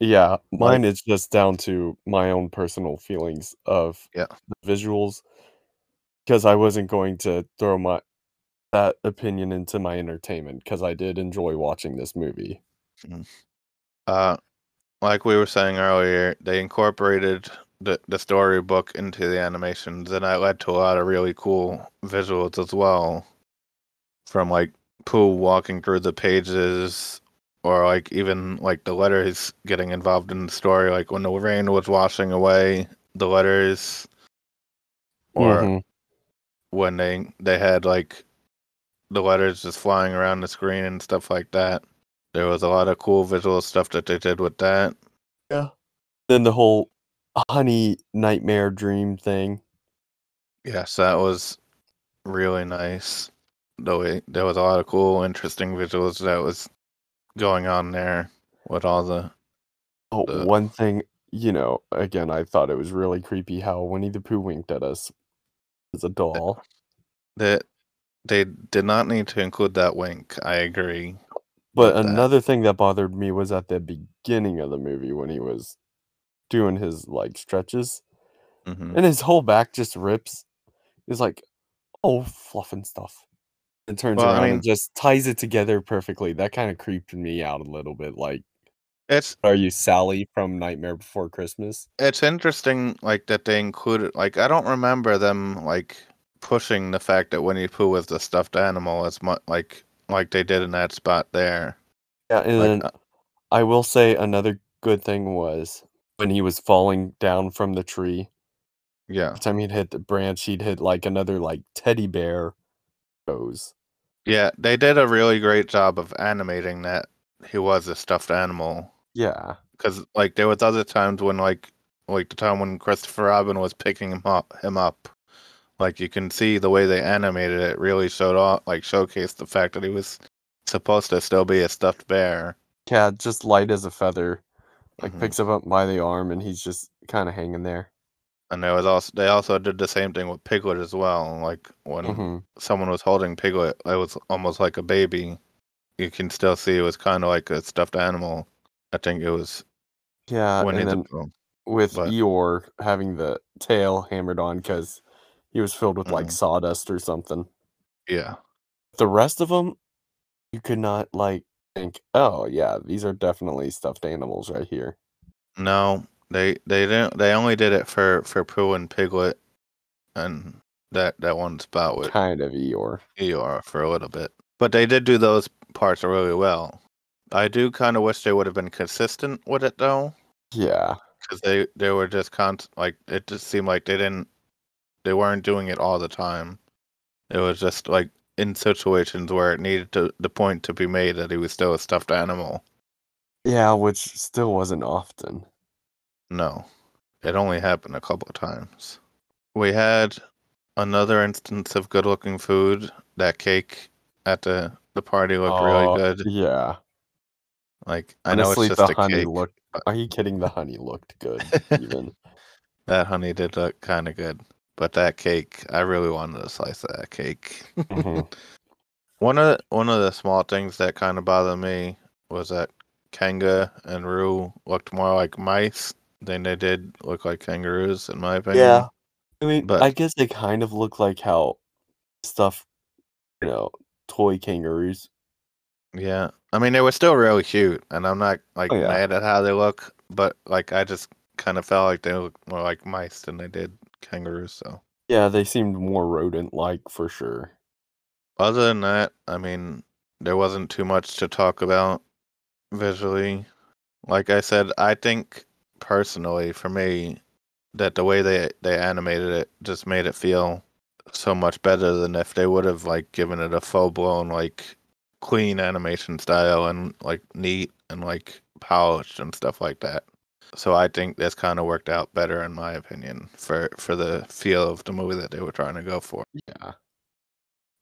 Yeah, mine is just down to my own personal feelings of Yeah. the visuals because I wasn't going to throw my that opinion into my entertainment because I did enjoy watching this movie. Mm. Uh, like we were saying earlier, they incorporated the the storybook into the animations, and that led to a lot of really cool visuals as well. From like Pooh walking through the pages, or like even like the letters getting involved in the story, like when the rain was washing away the letters, or Mhm. when they they had like the letters just flying around the screen and stuff like that. There was a lot of cool visual stuff that they did with that. Yeah. Then the whole honey nightmare dream thing. Yes, that was really nice. The way there was a lot of cool, interesting visuals that was going on there with all the Oh, The- one thing, you know, again, I thought it was really creepy how Winnie the Pooh winked at us as a doll. that they did not need to include that wink. I agree. But another thing that bothered me was at the beginning of the movie when he was doing his like stretches hmm and his whole back just rips. It's like, oh, fluff and stuff. And turns Well, I around mean- and just ties it together perfectly. That kind of creeped me out a little bit. Like, It's are you Sally from Nightmare Before Christmas? it's interesting like that they included like I don't remember them like pushing the fact that Winnie Pooh was the stuffed animal as much like like they did in that spot there. Yeah, and Like, then uh, I will say another good thing was when he was falling down from the tree. yeah. Every time he'd hit the branch, he'd hit like another like teddy bear pose. Yeah, they did a really great job of animating that he was a stuffed animal. Yeah. Because like there was other times when like like the time when Christopher Robin was picking him up him up Like you can see the way they animated it really showed off, like showcased the fact that he was supposed to still be a stuffed bear. Yeah, just light as a feather. Like Mhm. picks him up by the arm and he's just kind of hanging there. And there was also they also did the same thing with Piglet as well. Like when hmm someone was holding Piglet, it was almost like a baby. You can still see it was kind of like a stuffed animal. I think it was Yeah, and then Pooh. with but- Eeyore having the tail hammered on because he was filled with like Mhm. sawdust or something. Yeah, The rest of them, you could not like think, oh yeah, these are definitely stuffed animals right here. no, they they didn't. They only did it for for Pooh and Piglet, and that that one spot with Kind of Eeyore. Eeyore for a little bit. But they did do those parts really well. I do kind of wish they would have been consistent with it though. Yeah. because they they were just con like it just seemed like they didn't they weren't doing it all the time. It was just like in situations where it needed to the point to be made that he was still a stuffed animal. Yeah, which still wasn't often. No, it only happened a couple of times. We had another instance of good-looking food. That cake at the the party looked Oh, really good. Yeah. Like I know Honestly, it's just the a honey cake. looked. but- Are you kidding? The honey looked good. [LAUGHS] Even. that honey did look kind of good, but that cake, I really wanted a slice of that cake. Mhm. [LAUGHS] One of the, one of the small things that kind of bothered me was that Kanga and Roo looked more like mice than they did look like kangaroos, in my opinion. Yeah. I mean, But- I guess they kind of look like how stuff, you know, toy kangaroos. Yeah. I mean, they were still really cute, and I'm not like Oh, yeah. mad at how they look, but like I just kind of felt like they looked more like mice than they did kangaroos. So Yeah, they seemed more rodent-like for sure. other than that, I mean, there wasn't too much to talk about visually. Like I said, I think personally, for me, that the way they they animated it just made it feel so much better than if they would have like given it a full blown like clean animation style and like neat and like polished and stuff like that. So I think this kind of worked out better in my opinion for for the feel of the movie that they were trying to go for. Yeah.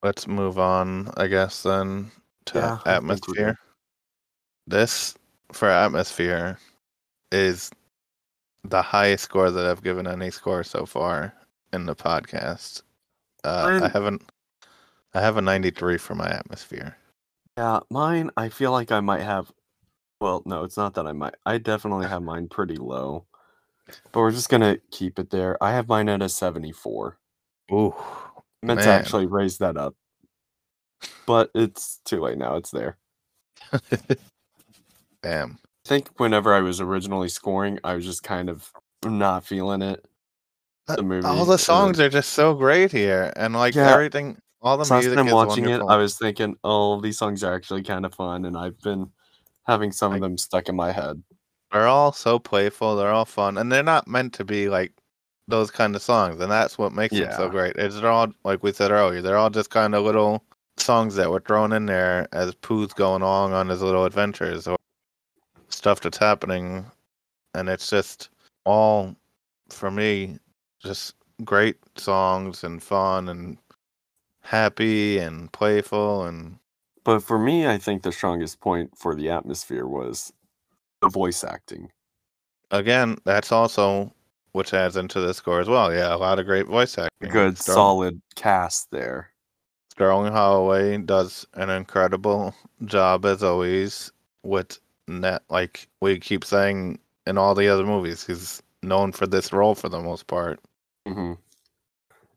Let's move on, I guess, then to Yeah, I think we're atmosphere. This for atmosphere is the highest score that I've given any score so far in the podcast. Uh, I haven't. I have a 93 for my atmosphere. Yeah, mine, I feel like I might have. Well, no, it's not that I might. I definitely have [LAUGHS] mine pretty low. But we're just going to keep it there. I have mine at a 74. Ooh, I meant to Man. actually raise that up. But it's too late now. It's there. [LAUGHS] damn. I think whenever I was originally scoring, I was just kind of not feeling it. Uh, The movie. All the songs are just so great here, and like Yeah. everything, all the So music as I'm is watching it, I was thinking, oh, these songs are actually kind of fun, and I've been having some of them stuck in my head. They're all so playful. They're all fun, and they're not meant to be like those kind of songs, and that's what makes them so great. Is they're all like we said earlier. They're all just kind of little songs that were thrown in there as Pooh's going along on his little adventures or stuff that's happening, and it's just all for me just great songs and fun and happy and playful and But for me, I think the strongest point for the atmosphere was the voice acting. again that's also which adds into the score as well. Yeah, a lot of great voice acting. Good, Sterling- solid cast there. Sterling Holloway does an incredible job as always with net like we keep saying in all the other movies. He's known for this role for the most part. hmm And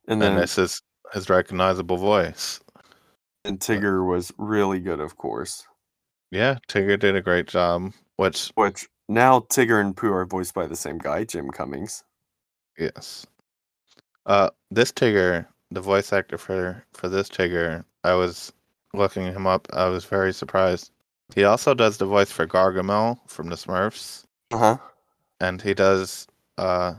And then this is his recognizable voice. And Tigger was really good, of course. Yeah, Tigger did a great job. Which Which now Tigger and Pooh are voiced by the same guy, Jim Cummings. yes. Uh this Tigger, the voice actor for for this Tigger, I was looking him up. I was very surprised. He also does the voice for Gargamel from the Smurfs. Uh huh. and he does uh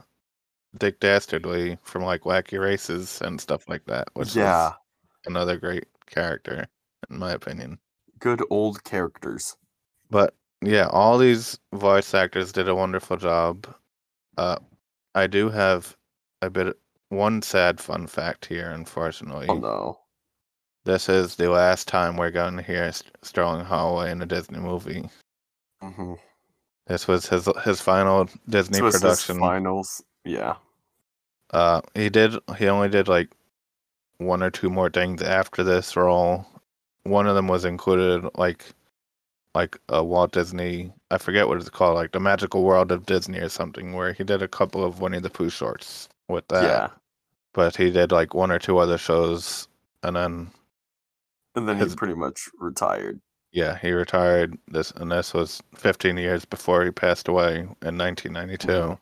Dick Dastardly from like Wacky Races and stuff like that, which Yeah, is another great character in my opinion. good old characters. But yeah, all these voice actors did a wonderful job. Uh I do have a bit one sad fun fact here, unfortunately. Oh no. This is the last time we're going to hear Sterling Holloway in a Disney movie. hmm This was his his final Disney This production. finals. Yeah. Uh, he did. He only did like one or two more things after this role. One of them was included, like, like a Walt Disney. I forget what it's called, like the Magical World of Disney or something, where he did a couple of Winnie the Pooh shorts with that. yeah. But he did like one or two other shows, and then And then his- he pretty much retired. yeah, he retired. This and this was 15 years before he passed away in 1992. Mhm.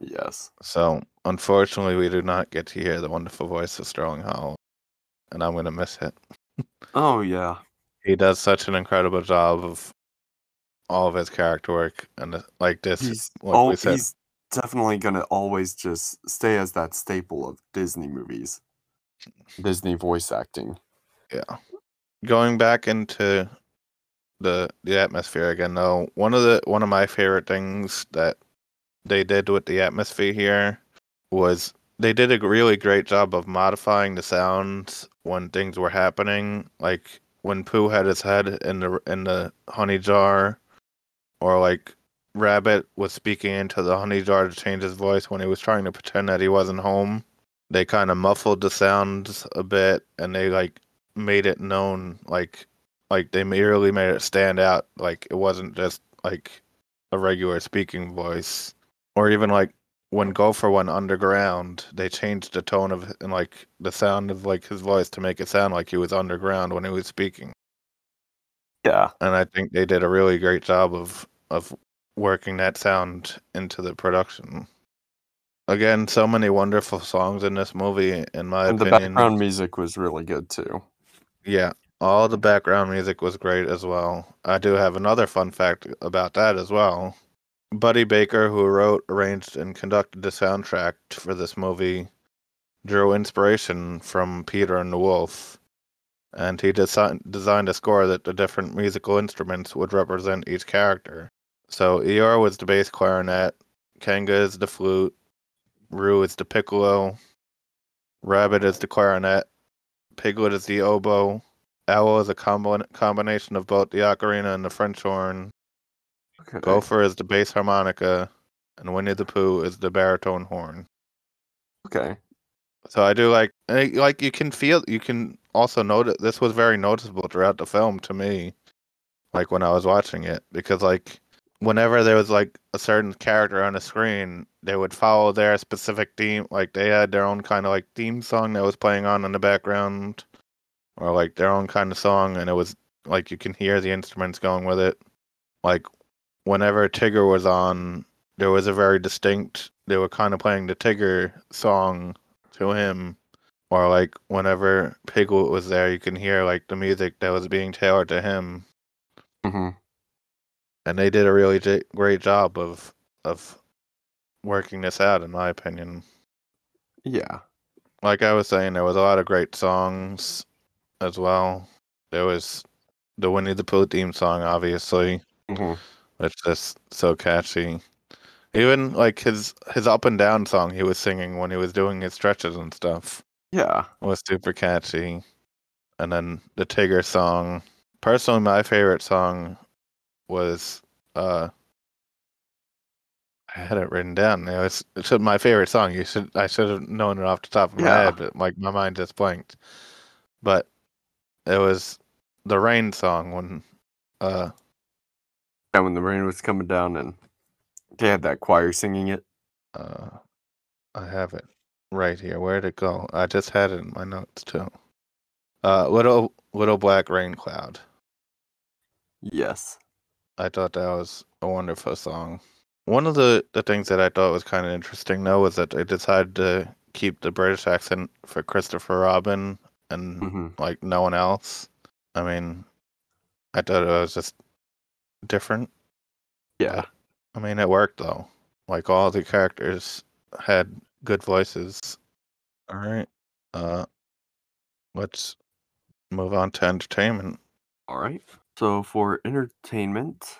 Yes. So unfortunately, we do not get to hear the wonderful voice of Sterling Howell, and I'm gonna miss it. Oh yeah. He does such an incredible job of all of his character work, and uh, like this, He's said, he's definitely gonna always just stay as that staple of Disney movies. Disney voice acting. yeah. Going back into the the atmosphere again, though, one of the one of my favorite things that they did with the atmosphere here was they did a really great job of modifying the sounds when things were happening, like when Pooh had his head in the in the honey jar, or like Rabbit was speaking into the honey jar to change his voice when he was trying to pretend that he wasn't home. They kind of muffled the sounds a bit, and they like made it known, like like they merely made it stand out, like it wasn't just like a regular speaking voice, or even like when Gopher went underground, they changed the tone of and like the sound of like his voice to make it sound like he was underground when he was speaking. Yeah. And I think they did a really great job of of working that sound into the production. Again, so many wonderful songs in this movie, in my And the opinion. background music was really good too. Yeah, all the background music was great as well. I do have another fun fact about that as well. Buddy Baker, who wrote, arranged, and conducted the soundtrack for this movie, drew inspiration from Peter and the Wolf, and he desi- designed a score that the different musical instruments would represent each character. So Eeyore was the bass clarinet, Kanga is the flute, Roo is the piccolo, Rabbit is the clarinet, Piglet is the oboe, Owl is a combi- combination of both the ocarina and the French horn, Okay. Gopher is the bass harmonica, and Winnie the Pooh is the baritone horn. Okay. So I do like, like you can feel, you can also notice this was very noticeable throughout the film to me, like when I was watching it, because like whenever there was like a certain character on the screen, they would follow their specific theme, like they had their own kind of like theme song that was playing on in the background, or like their own kind of song, and it was like you can hear the instruments going with it. Like whenever Tigger was on, there was a very distinct. They were kind of playing the Tigger song to him, or like whenever Piglet was there, you can hear like the music that was being tailored to him, hmm and they did a really j- great job of of working this out, in my opinion. Yeah. Like I was saying, there was a lot of great songs as well. There was the Winnie the Pooh theme song, obviously. hmm It's just so catchy. Even like his his up and down song he was singing when he was doing his stretches and stuff Yeah. was super catchy. And then the Tigger song. Personally, my favorite song was uh I had it written down. It was it's my favorite song. You should I should have known it off the top of my Yeah. head, but like my mind just blanked. But it was the rain song when uh Yeah, when the rain was coming down and they had that choir singing it. Uh, I have it right here. Where'd it go? I just had it in my notes too. Uh, little little black rain cloud. Yes. I thought that was a wonderful song. One of the the things that I thought was kind of interesting though was that they decided to keep the British accent for Christopher Robin and hmm like no one else. I mean, I thought it was just different. Yeah. I mean, it worked though. Like all the characters had good voices. All right. Uh, let's move on to entertainment. All right. So for entertainment,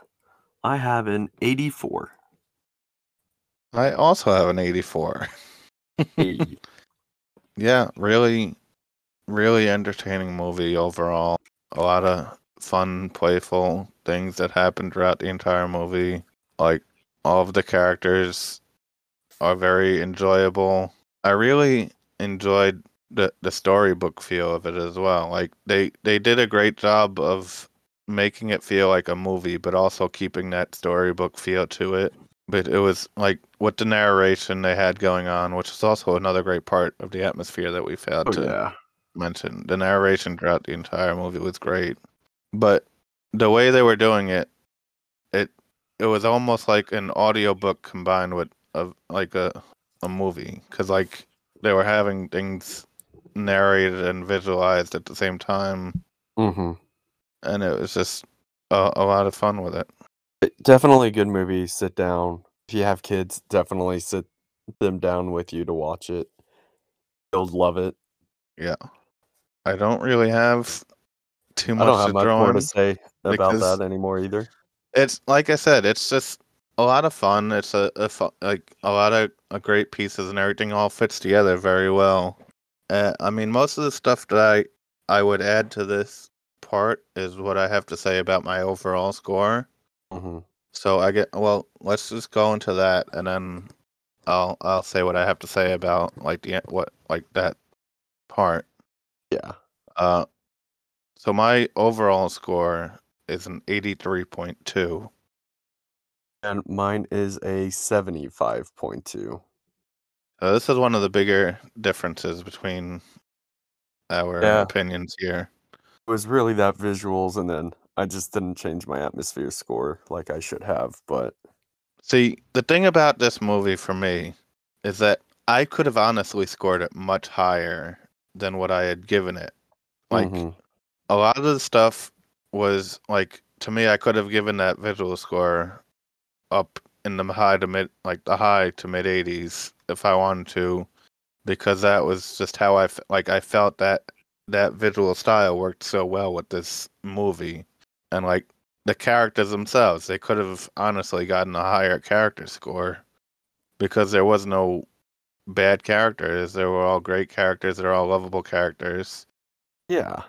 I have an 84. I also have an 84. Hey. [LAUGHS] Yeah, really, really entertaining movie overall. A lot of fun, playful things that happen throughout the entire movie. Like all of the characters are very enjoyable. I really enjoyed the the storybook feel of it as well. Like they they did a great job of making it feel like a movie, but also keeping that storybook feel to it. But it was like with the narration they had going on, which is also another great part of the atmosphere that we failed Oh to yeah. mention. The narration throughout the entire movie was great, but the way they were doing it, it it was almost like an audiobook combined with a like a a movie because like they were having things narrated and visualized at the same time, Mm-hmm. and it was just a, a lot of fun with it. Definitely a good movie. Sit down. If you have kids, definitely sit them down with you to watch it. They'll love it. Yeah, I don't really have too much I don't have to much more to say about that anymore either. it's like I said, it's just a lot of fun. It's a, a like a lot of uh, great pieces and everything all fits together very well. Uh, I mean, most of the stuff that I I would add to this part is what I have to say about my overall score. hmm So I get well. Let's just go into that, and then I'll I'll say what I have to say about like the what like that part. Yeah. Uh, so my overall score is an eighty-three point two. And mine is a 75.2. Uh, this is one of the bigger differences between our Yeah. opinions here. It was really that visuals, and then I just didn't change my atmosphere score like I should have. But See, the thing about this movie for me is that I could have honestly scored it much higher than what I had given it. Like Mhm. A lot of the stuff was like to me I could have given that visual score up in the high to mid like the high to mid 80s if I wanted to because that was just how I like I felt that that visual style worked so well with this movie. And like the characters themselves they could have honestly gotten a higher character score because there was no bad characters. They were all great characters. They're all lovable characters. Yeah,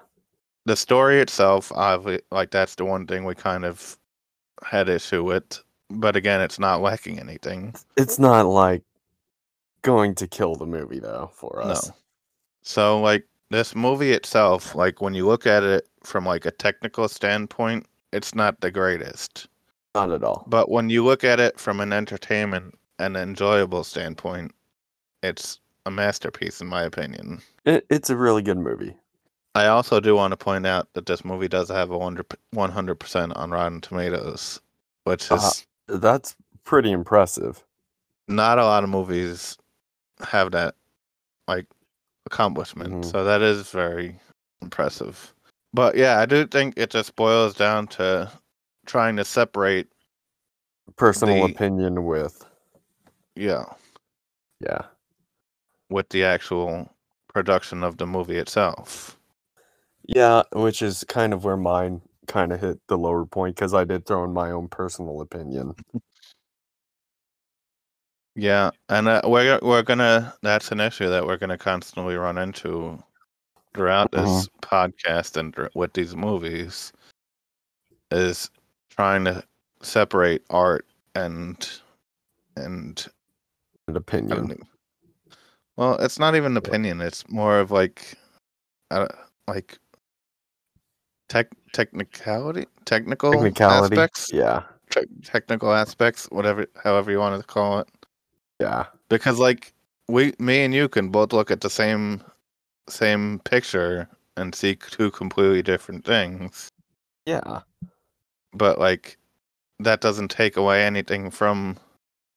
the story itself, obvi- like that's the one thing we kind of had issue with. But again, it's not lacking anything. it's not like going to kill the movie though for us. No. So like this movie itself, like when you look at it from like a technical standpoint, it's not the greatest. Not at all. But when you look at it from an entertainment and enjoyable standpoint, it's a masterpiece in my opinion. It, it's a really good movie. I also do want to point out that this movie does have a 100% on Rotten Tomatoes, which is Uh-huh. That's pretty impressive. not a lot of movies have that like accomplishment. Mhm. So that is very impressive. But yeah, I do think it just boils down to trying to separate Personal The- opinion with yeah, yeah. with the actual production of the movie itself. Yeah, which is kind of where mine kind of hit the lower point because I did throw in my own personal opinion. Yeah, and uh, we're we're gonna that's an issue that we're gonna constantly run into throughout this podcast and with these movies is trying to separate art and and An opinion. Well, it's not even opinion. It's more of like, uh, like tech technicality, technical Technicality. aspects, Yeah. te- technical aspects, whatever, however you want to call it. Yeah. Because like we, me and you can both look at the same same picture and see two completely different things, Yeah. but like that doesn't take away anything from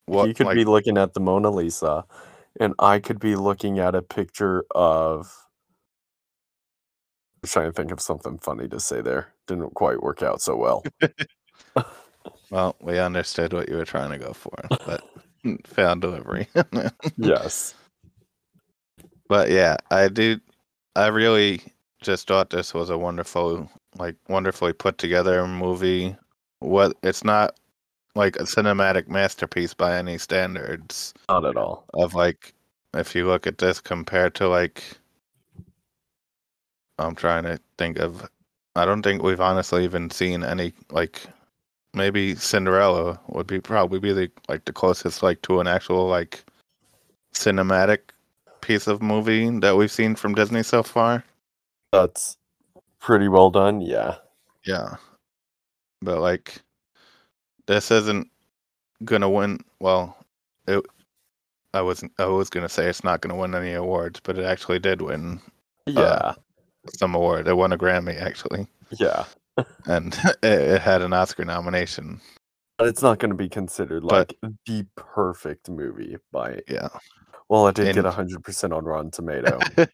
what you could like be looking at the Mona Lisa, and I could be looking at a picture of. I'm trying to think of something funny to say there. Didn't quite work out so well. [LAUGHS] Well, we understood what you were trying to go for, but [LAUGHS] failed delivery. [LAUGHS] yes. but yeah, I do. I really just thought this was a wonderful, like, wonderfully put together movie. What it's not like a cinematic masterpiece by any standards Not at all. of like if you look at this compared to like I'm trying to think of I don't think we've honestly even seen any like maybe Cinderella would be probably be the like the closest like to an actual like cinematic piece of movie that we've seen from Disney so far. That's pretty well done. Yeah. Yeah. But like this isn't gonna win well it I wasn't I was gonna say it's not gonna win any awards, but it actually did win uh, Yeah. Some award. It won a Grammy actually. yeah. [LAUGHS] And [LAUGHS] it, it had an Oscar nomination. But it's not going to be considered But- like the perfect movie by. Yeah. Well, it did get And- 100% on Rotten Tomato. [LAUGHS]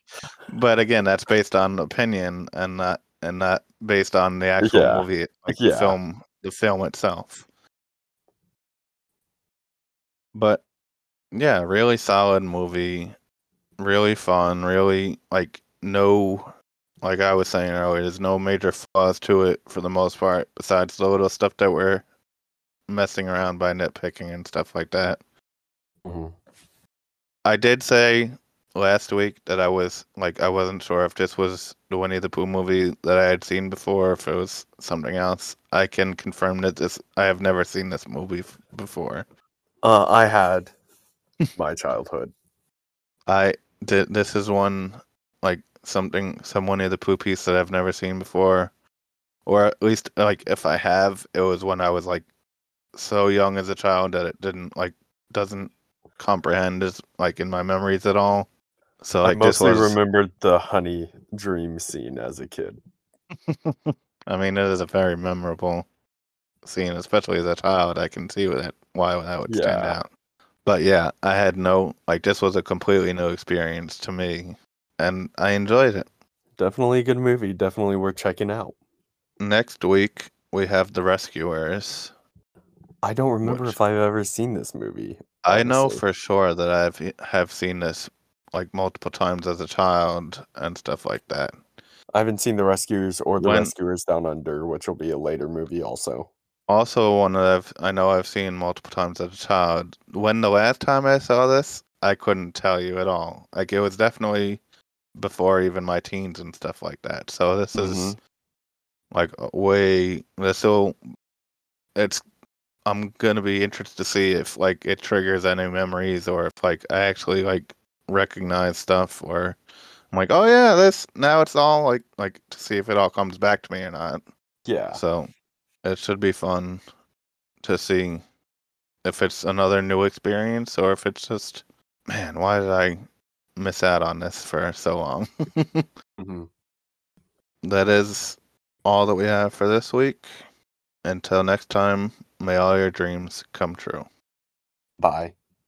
but again, that's based on opinion and not and not based on the actual Yeah. movie, like Yeah. the film, the film itself. But yeah, really solid movie, really fun, really like no, like I was saying earlier, there's no major flaws to it for the most part, besides the little stuff that we're messing around by nitpicking and stuff like that. Mhm. I did say last week that I was like I wasn't sure if this was the Winnie the Pooh movie that I had seen before, if it was something else. I can confirm that this I have never seen this movie f- before. Uh, I had [LAUGHS] my childhood. I did. This is one like something someone Winnie the Pooh piece that I've never seen before, or at least like if I have, it was when I was like so young as a child that it didn't like doesn't comprehend as like in my memories at all. So I like this mostly was. remembered the honey dream scene as a kid. [LAUGHS] I mean, it is a very memorable scene, especially as a child. I can see that why that would stand out. But yeah, I had no like this was a completely new experience to me, and I enjoyed it. Definitely a good movie. Definitely worth checking out. Next week we have The Rescuers. I don't remember Which- if I've ever seen this movie. I know for sure that I've have seen this like multiple times as a child and stuff like that. I haven't seen The Rescuers or The When- Rescuers Down Under, which will be a later movie also. Also, one that I've I know I've seen multiple times as a child. When the last time I saw this, I couldn't tell you at all. Like it was definitely before even my teens and stuff like that. So this is mm-hmm. like a way uh, so it's I'm gonna be interested to see if like it triggers any memories or if like I actually like recognize stuff or I'm like, oh yeah, this now it's all like like to see if it all comes back to me or not. Yeah. So it should be fun to see if it's another new experience or if it's just, man, why did I miss out on this for so long? [LAUGHS] Mhm. that is all that we have for this week. Until next time, may all your dreams come true. Bye.